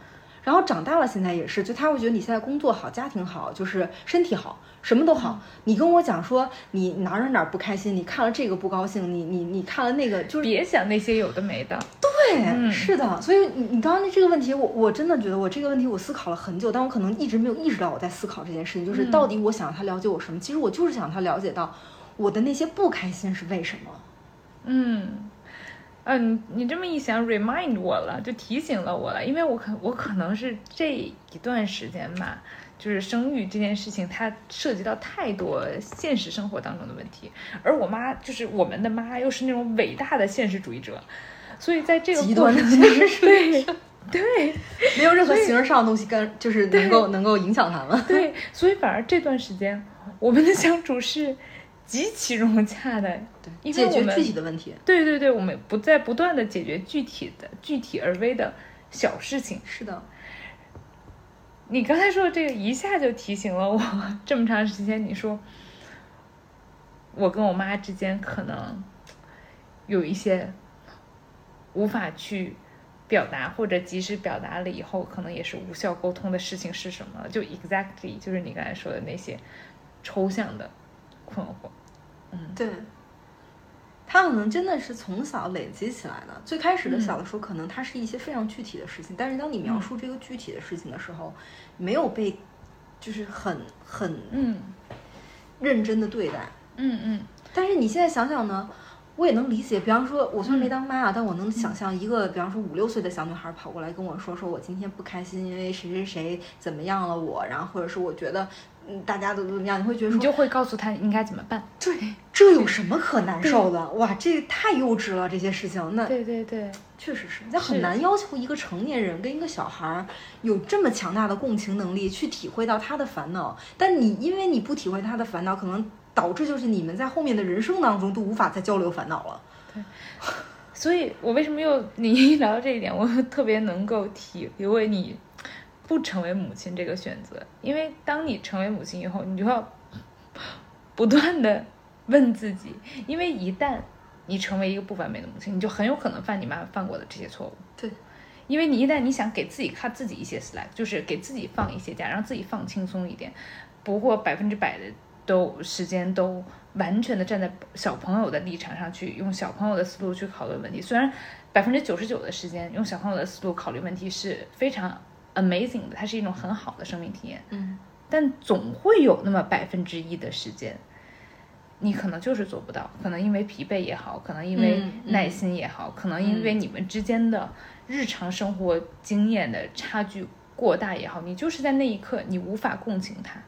然后长大了，现在也是，就他会觉得你现在工作好，家庭好，就是身体好，什么都好。你跟我讲说你哪儿哪儿哪不开心，你看了这个不高兴，你你你看了那个，就是别想那些有的没的。对，嗯是的，所以你你刚刚的这个问题，我我真的觉得我这个问题我思考了很久，但我可能一直没有意识到我在思考这件事情，就是嗯到底我想让他了解我什么？其实我就是想让他了解到我的那些不开心是为什么。嗯，嗯、你你这么一想，remind 我了，就提醒了我了，因为我可我可能是这一段时间吧，就是生育这件事情，它涉及到太多现实生活当中的问题，而我妈就是我们的妈，又是那种伟大的现实主义者，所以在这个极端的现实主义对对 没有任何形而上的东西跟就是能够能够影响他们。对，所以反而这段时间我们的相处是极其融洽的，因为解决我们具体的问题。对对对，我们不在不断的解决具体的、具体而微的小事情。是的，你刚才说的这个一下就提醒了我，这么长时间，你说我跟我妈之间可能有一些无法去表达，或者即使表达了以后，可能也是无效沟通的事情是什么？就 exactly 就是你刚才说的那些抽象的困惑。嗯，对。他可能真的是从小累积起来的。最开始的嗯小的时候，可能它是一些非常具体的事情，但是当你描述这个具体的事情的时候，没有被就是很很嗯认真的对待。嗯嗯但是你现在想想呢，我也能理解。比方说，我虽然没嗯当妈啊，但我能想象一个，比方说五六岁的小女孩跑过来跟我说，说我今天不开心，因为谁谁谁怎么样了我，然后或者是我觉得，嗯，大家都怎么样，你会觉得说，你就会告诉他应该怎么办。对，这有什么可难受的？哇，这太幼稚了，这些事情，那对对对，确实是，那很难要求一个成年人跟一个小孩儿有这么强大的共情能力去体会到他的烦恼。但你因为你不体会他的烦恼，可能导致就是你们在后面的人生当中都无法再交流烦恼了。对所以我为什么又你一聊到这一点，我又特别能够体会你不成为母亲这个选择，因为当你成为母亲以后，你就要不断的问自己，因为一旦你成为一个不完美的母亲，你就很有可能犯你妈犯过的这些错误。对，因为你一旦你想给自己看自己一些 slack，就是给自己放一些假，让自己放轻松一点，不过百分之百的都时间都完全的站在小朋友的立场上去，用小朋友的思路去考虑问题。虽然百分之九十九的时间用小朋友的思路考虑问题是非常 amazing 的，它是一种很好的生命体验，嗯，但总会有那么百分之一的时间。你可能就是做不到，可能因为疲惫也好，可能因为耐心也好，可能因为你们之间的日常生活经验的差距过大也好，你就是在那一刻你无法共情他，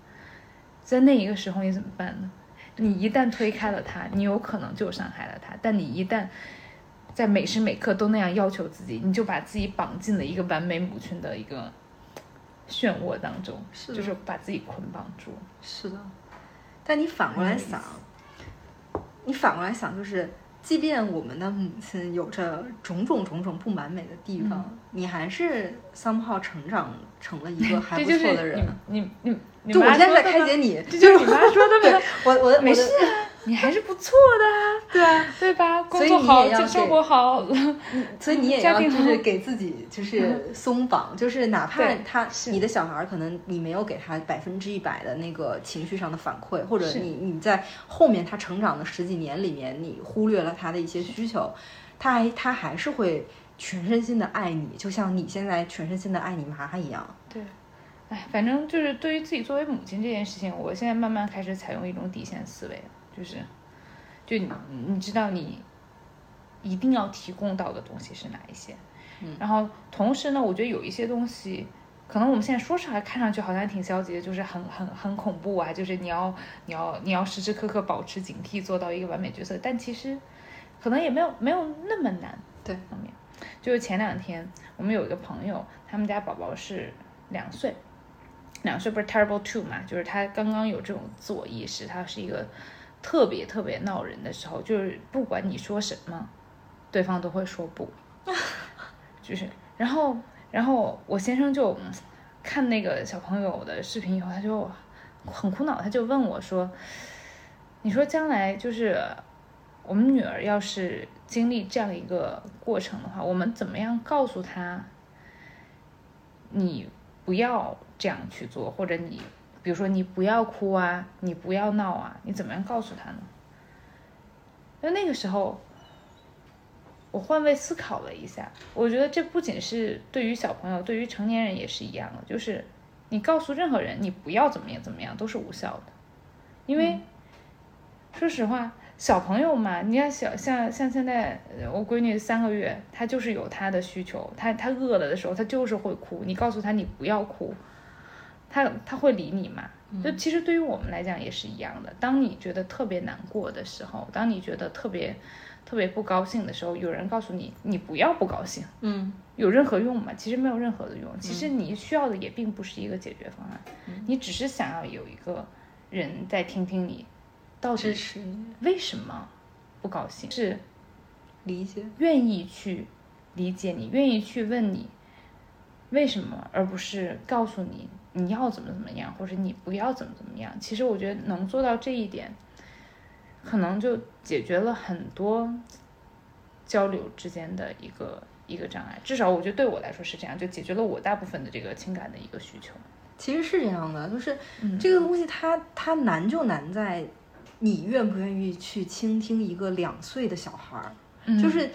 在那一个时候你怎么办呢？你一旦推开了他，你有可能就伤害了他；但你一旦在每时每刻都那样要求自己，你就把自己绑进了一个完美母亲的一个漩涡当中，是就是把自己捆绑住。是的，但你反过来想，你反过来想，就是即便我们的母亲有着种种种种不完美的地方，你还是 somehow 成长成了一个 还不错的人。你你你你就我现在在开解你，这就是你妈说的呗？我我没事啊，你还是不错的啊。对啊，对吧？工作好，你也要就生活好，所以你也 要就是给自己就是松绑，就是哪怕他你的小孩儿可能你没有给他百分之一百的那个情绪上的反馈，或者是你你在后面他成长的十几年里面，你忽略了他的一些需求，他还他还是会全身心的爱你，就像你现在全身心的爱你妈一样。对，哎，反正就是对于自己作为母亲这件事情，我现在慢慢开始采用一种底线思维了，就是，就你你知道你一定要提供到的东西是哪一些，嗯，然后同时呢，我觉得有一些东西。可能我们现在说出来看上去好像挺消极的，就是很很很恐怖啊，就是你要你要你要时时刻刻保持警惕，做到一个完美角色。但其实可能也没有没有那么难。对，方面，就是前两天我们有一个朋友，他们家宝宝是两岁，两岁不是 terrible two 嘛，就是他刚刚有这种自我意识，他是一个特别特别闹人的时候，就是不管你说什么，对方都会说不，就是，然后然后我先生就嗯看那个小朋友的视频以后，他就很苦恼，他就问我说：“你说将来就是我们女儿要是经历这样一个过程的话，我们怎么样告诉她，你不要这样去做，或者你比如说你不要哭啊，你不要闹啊，你怎么样告诉他呢？”那那个时候。我换位思考了一下，我觉得这不仅是对于小朋友，对于成年人也是一样的。就是你告诉任何人你不要怎么样怎么样都是无效的，因为、说实话，小朋友嘛，你看小像像现在呃我闺女三个月，她就是有她的需求，她她饿了的时候她就是会哭，你告诉她你不要哭，她她会理你吗。就其实对于我们来讲也是一样的，当你觉得特别难过的时候，当你觉得特别。特别不高兴的时候，有人告诉你你不要不高兴，嗯，有任何用吗？其实没有任何的用。其实你需要的也并不是一个解决方案，你只是想要有一个人在听听你到底是，为什么不高兴，是理解。愿意去理解你，愿意去问你为什么，而不是告诉你你要怎么怎么样，或者你不要怎么怎么样。其实我觉得能做到这一点。可能就解决了很多交流之间的一个一个障碍，至少我觉得对我来说是这样，就解决了我大部分的这个情感的一个需求。其实是这样的，就是嗯这个东西它它难就难在你愿不愿意去倾听一个两岁的小孩儿，嗯就是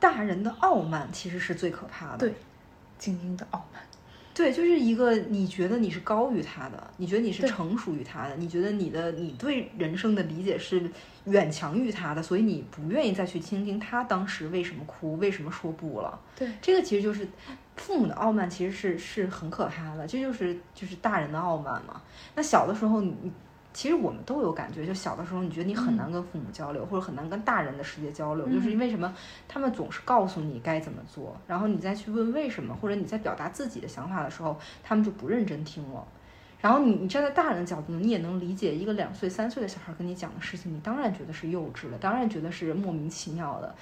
大人的傲慢其实是最可怕的。对精英的傲慢，对，就是一个你觉得你是高于他的，你觉得你是成熟于他的，你觉得你的你对人生的理解是远强于他的，所以你不愿意再去倾听他当时为什么哭，为什么说不了。对这个其实就是父母的傲慢，其实是是很可怕的，这就是就是大人的傲慢嘛。那小的时候，你其实我们都有感觉，就小的时候你觉得你很难跟父母交流，或者很难跟大人的世界交流，就是因为什么？他们总是告诉你该怎么做，然后你再去问为什么，或者你在表达自己的想法的时候，他们就不认真听了。然后你你站在大人的角度，你也能理解一个两岁三岁的小孩跟你讲的事情，你当然觉得是幼稚的，当然觉得是莫名其妙的。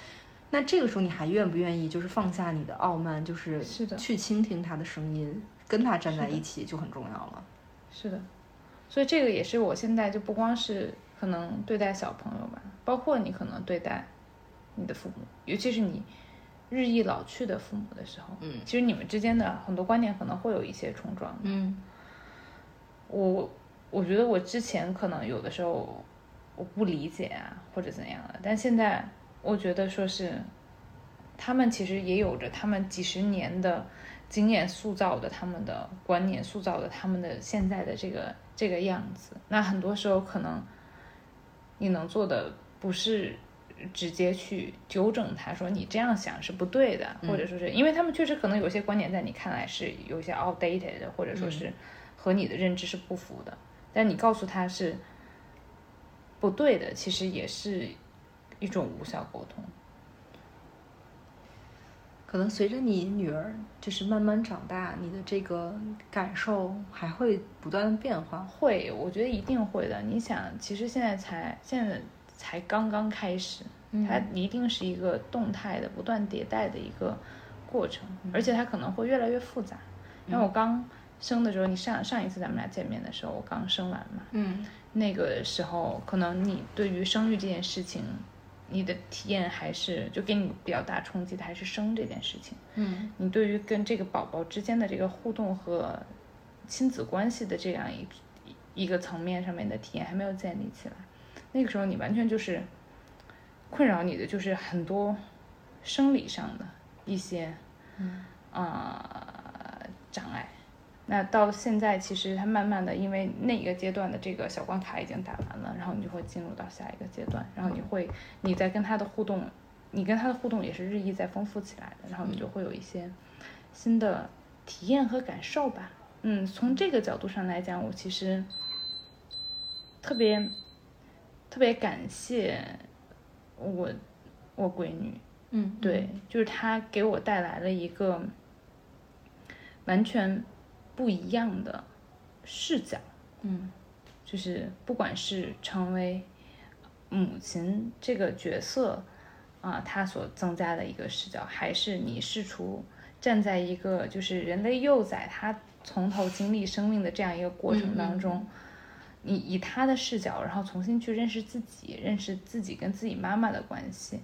那这个时候你还愿不愿意就是放下你的傲慢，就是去倾听他的声音，跟他站在一起就很重要了。是的，所以这个也是我现在就不光是可能对待小朋友吧，包括你可能对待你的父母，尤其是你日益老去的父母的时候，嗯其实你们之间的很多观念可能会有一些冲撞。嗯我我觉得我之前可能有的时候我不理解啊，或者怎样的，但现在我觉得说是他们其实也有着他们几十年的经验塑造的他们的观念，塑造的他们的现在的这个这个样子。那很多时候可能你能做的不是。直接去纠正他说你这样想是不对的，或者说是因为他们确实可能有些观点在你看来是有一些 outdated 的，或者说是和你的认知是不符的，但你告诉他是不对的，其实也是一种无效沟通。可能随着你女儿就是慢慢长大，你的这个感受还会不断的变化。会，我觉得一定会的。你想，其实现在才现在才刚刚开始，它一定是一个动态的、不断迭代的一个过程，而且它可能会越来越复杂。因为我刚生的时候，你上上一次咱们俩见面的时候，我刚生完嘛，嗯那个时候可能你对于生育这件事情，你的体验还是就给你比较大冲击的还是生这件事情。嗯，你对于跟这个宝宝之间的这个互动和亲子关系的这样一一个层面上面的体验还没有建立起来，那个时候你完全就是困扰你的就是很多生理上的一些嗯啊、障碍。那到现在，其实它慢慢的，因为那一个阶段的这个小关卡已经打完了，然后你就会进入到下一个阶段，然后你会你在跟他的互动，你跟他的互动也是日益在丰富起来的，然后你就会有一些新的体验和感受吧。嗯，从这个角度上来讲，我其实特别特别感谢我我闺女，嗯，对，就是她给我带来了一个完全不一样的视角，嗯。就是不管是成为母亲这个角色啊，她所增加的一个视角，还是你试图站在一个就是人类幼崽他从头经历生命的这样一个过程当中，你以他的视角，然后重新去认识自己，认识自己跟自己妈妈的关系，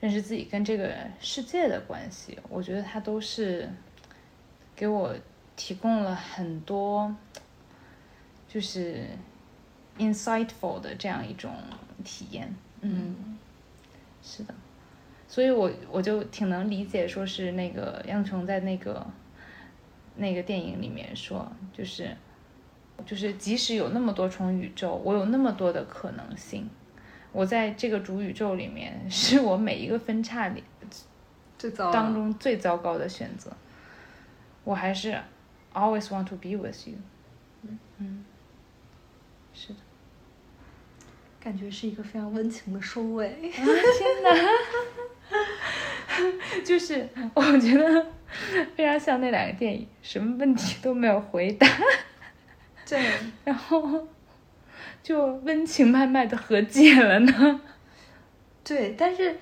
认识自己跟这个世界的关系，我觉得他都是给我提供了很多，就是 insightful 的这样一种体验。嗯，是的，所以我我就挺能理解，说是那个杨琼在那个那个电影里面说，就是就是即使有那么多重宇宙，我有那么多的可能性，我在这个主宇宙里面是我每一个分叉里最糟当中最糟糕的选择，我还是 always want to be with you。嗯，是的。感觉是一个非常温情的收尾。就是我觉得非常像那两个电影，什么问题都没有回答，对，然后就温情脉脉的和解了呢。对，但是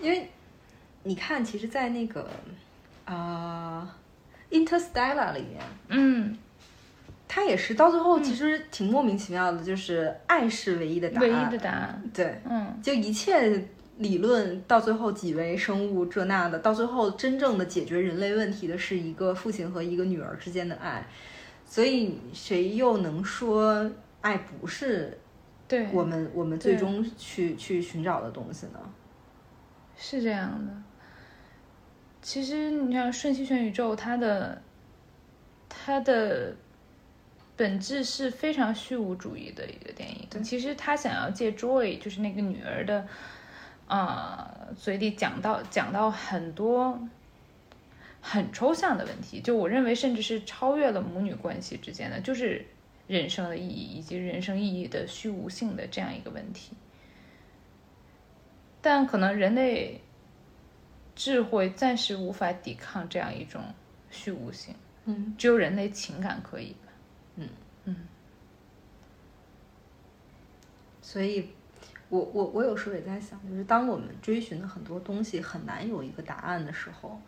因为你看，其实，在那个啊、Interstellar》里面，嗯，他也是到最后其实挺莫名其妙的，就是爱是唯一的答案。唯一的答案。对，嗯，就一切理论到最后几维生物这那的，到最后真正的解决人类问题的是一个父亲和一个女儿之间的爱，所以谁又能说爱不是对，我们我们最终去去寻找的东西呢？是这样的。其实你看《瞬息全宇宙》，它的它的本质是非常虚无主义的一个电影。其实他想要借 Joy，就是那个女儿的啊、嘴里讲到讲到很多很抽象的问题，就我认为甚至是超越了母女关系之间的，就是人生的意义以及人生意义的虚无性的这样一个问题。但可能人类智慧暂时无法抵抗这样一种虚无性，嗯，只有人类情感可以嗯嗯。所以我我我有时候也在想，就是当我们追寻的很多东西很难有一个答案的时候，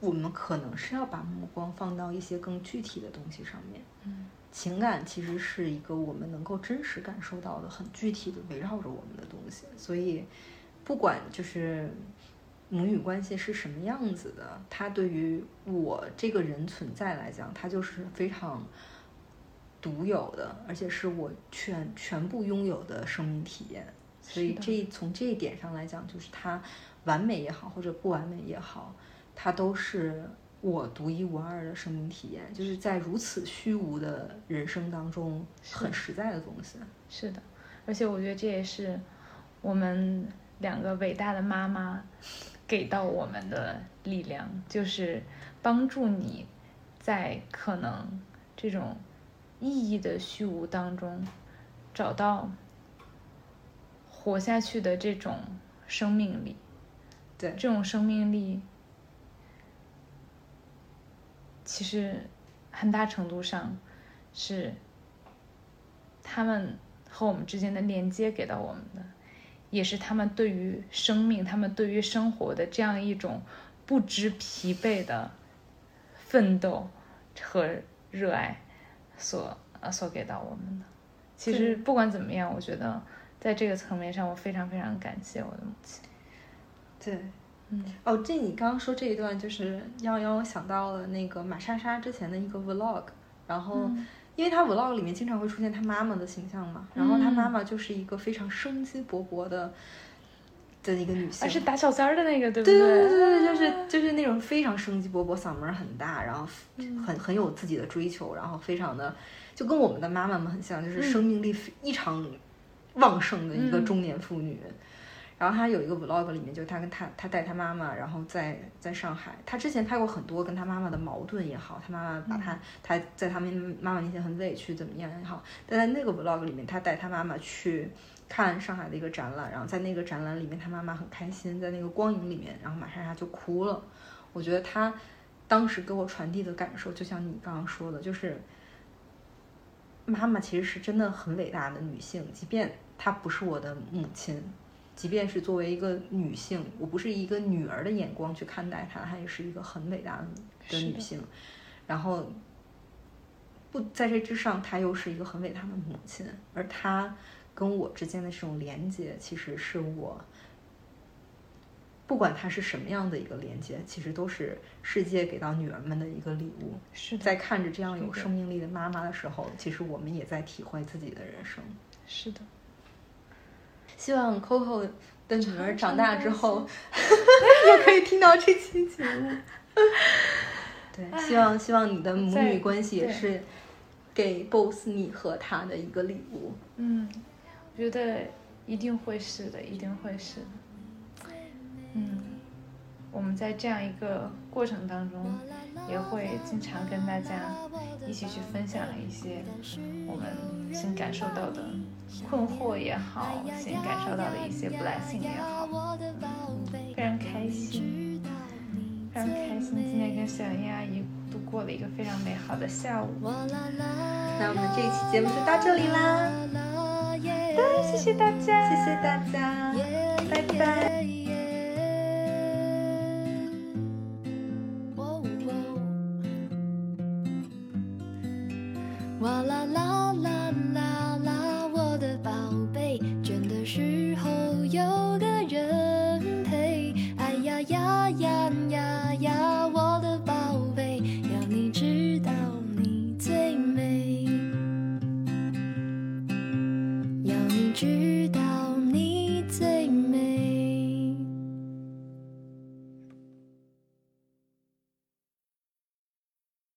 我们可能是要把目光放到一些更具体的东西上面。嗯，情感其实是一个我们能够真实感受到的、很具体的围绕着我们的东西。所以，不管就是母女关系是什么样子的，它对于我这个人存在来讲，它就是非常独有的，而且是我全全部拥有的生命体验。所以这从这一点上来讲，就是它完美也好，或者不完美也好，它都是我独一无二的生命体验，就是在如此虚无的人生当中，很实在的东西。是的，而且我觉得这也是我们两个伟大的妈妈给到我们的力量，就是帮助你在可能这种意义的虚无当中找到活下去的这种生命力。对这种生命力，其实很大程度上是他们和我们之间的连接给到我们的，也是他们对于生命、他们对于生活的这样一种不知疲惫的奋斗和热爱所呃所给到我们的。其实不管怎么样，我觉得在在这个层面上，我非常非常感谢我的母亲。对，嗯，哦，这你刚刚说这一段，就是让让我想到了那个马莎莎之前的一个 vlog，然后。嗯因为他 vlog 里面经常会出现他妈妈的形象嘛，然后他妈妈就是一个非常生机勃勃的的一个女性，啊是打小三儿的那个，对不对对？对对对，就是就是那种非常生机勃勃，嗓门很大，然后嗯。很很有自己的追求，然后非常的就跟我们的妈妈们很像，就是嗯。生命力非异常旺盛的一个中年妇女。然后他有一个 vlog 里面，就是她跟他他带他妈妈，然后在在上海，他之前拍过很多跟他妈妈的矛盾也好，他妈妈把他他在他们妈妈面前很委屈怎么样也好，但在那个 vlog 里面，他带他妈妈去看上海的一个展览，然后在那个展览里面，他妈妈很开心，在那个光影里面，然后马莎莎就哭了。我觉得他当时给我传递的感受，就像你刚刚说的，就是妈妈其实是真的很伟大的女性，即便她不是我的母亲。即便是作为一个女性，我不是一个女儿的眼光去看待她，她也是一个很伟大的的女性。然后，不在这之上，她又是一个很伟大的母亲。而她跟我之间的这种连接，其实是我不管她是什么样的一个连接，其实都是世界给到女儿们的一个礼物。是，在看着这样有生命力的妈妈的时候，其实我们也在体会自己的人生。是的。希望 Coco 的女儿长大之后 也可以听到这期节目。对，希望希望你的母女关系也是给 Boss 你和他的一个礼物。嗯，我觉得一定会是的，一定会是的。嗯，我们在这样一个过程当中，也会经常跟大家一起去分享一些我们新感受到的困惑也好，新感受到的一些 blessing 也好，嗯非常开心，非常开心，今天跟小燕阿姨度过了一个非常美好的下午。那我们这一期节目就到这里啦，谢谢大家，谢谢大家，拜拜。哗啦啦。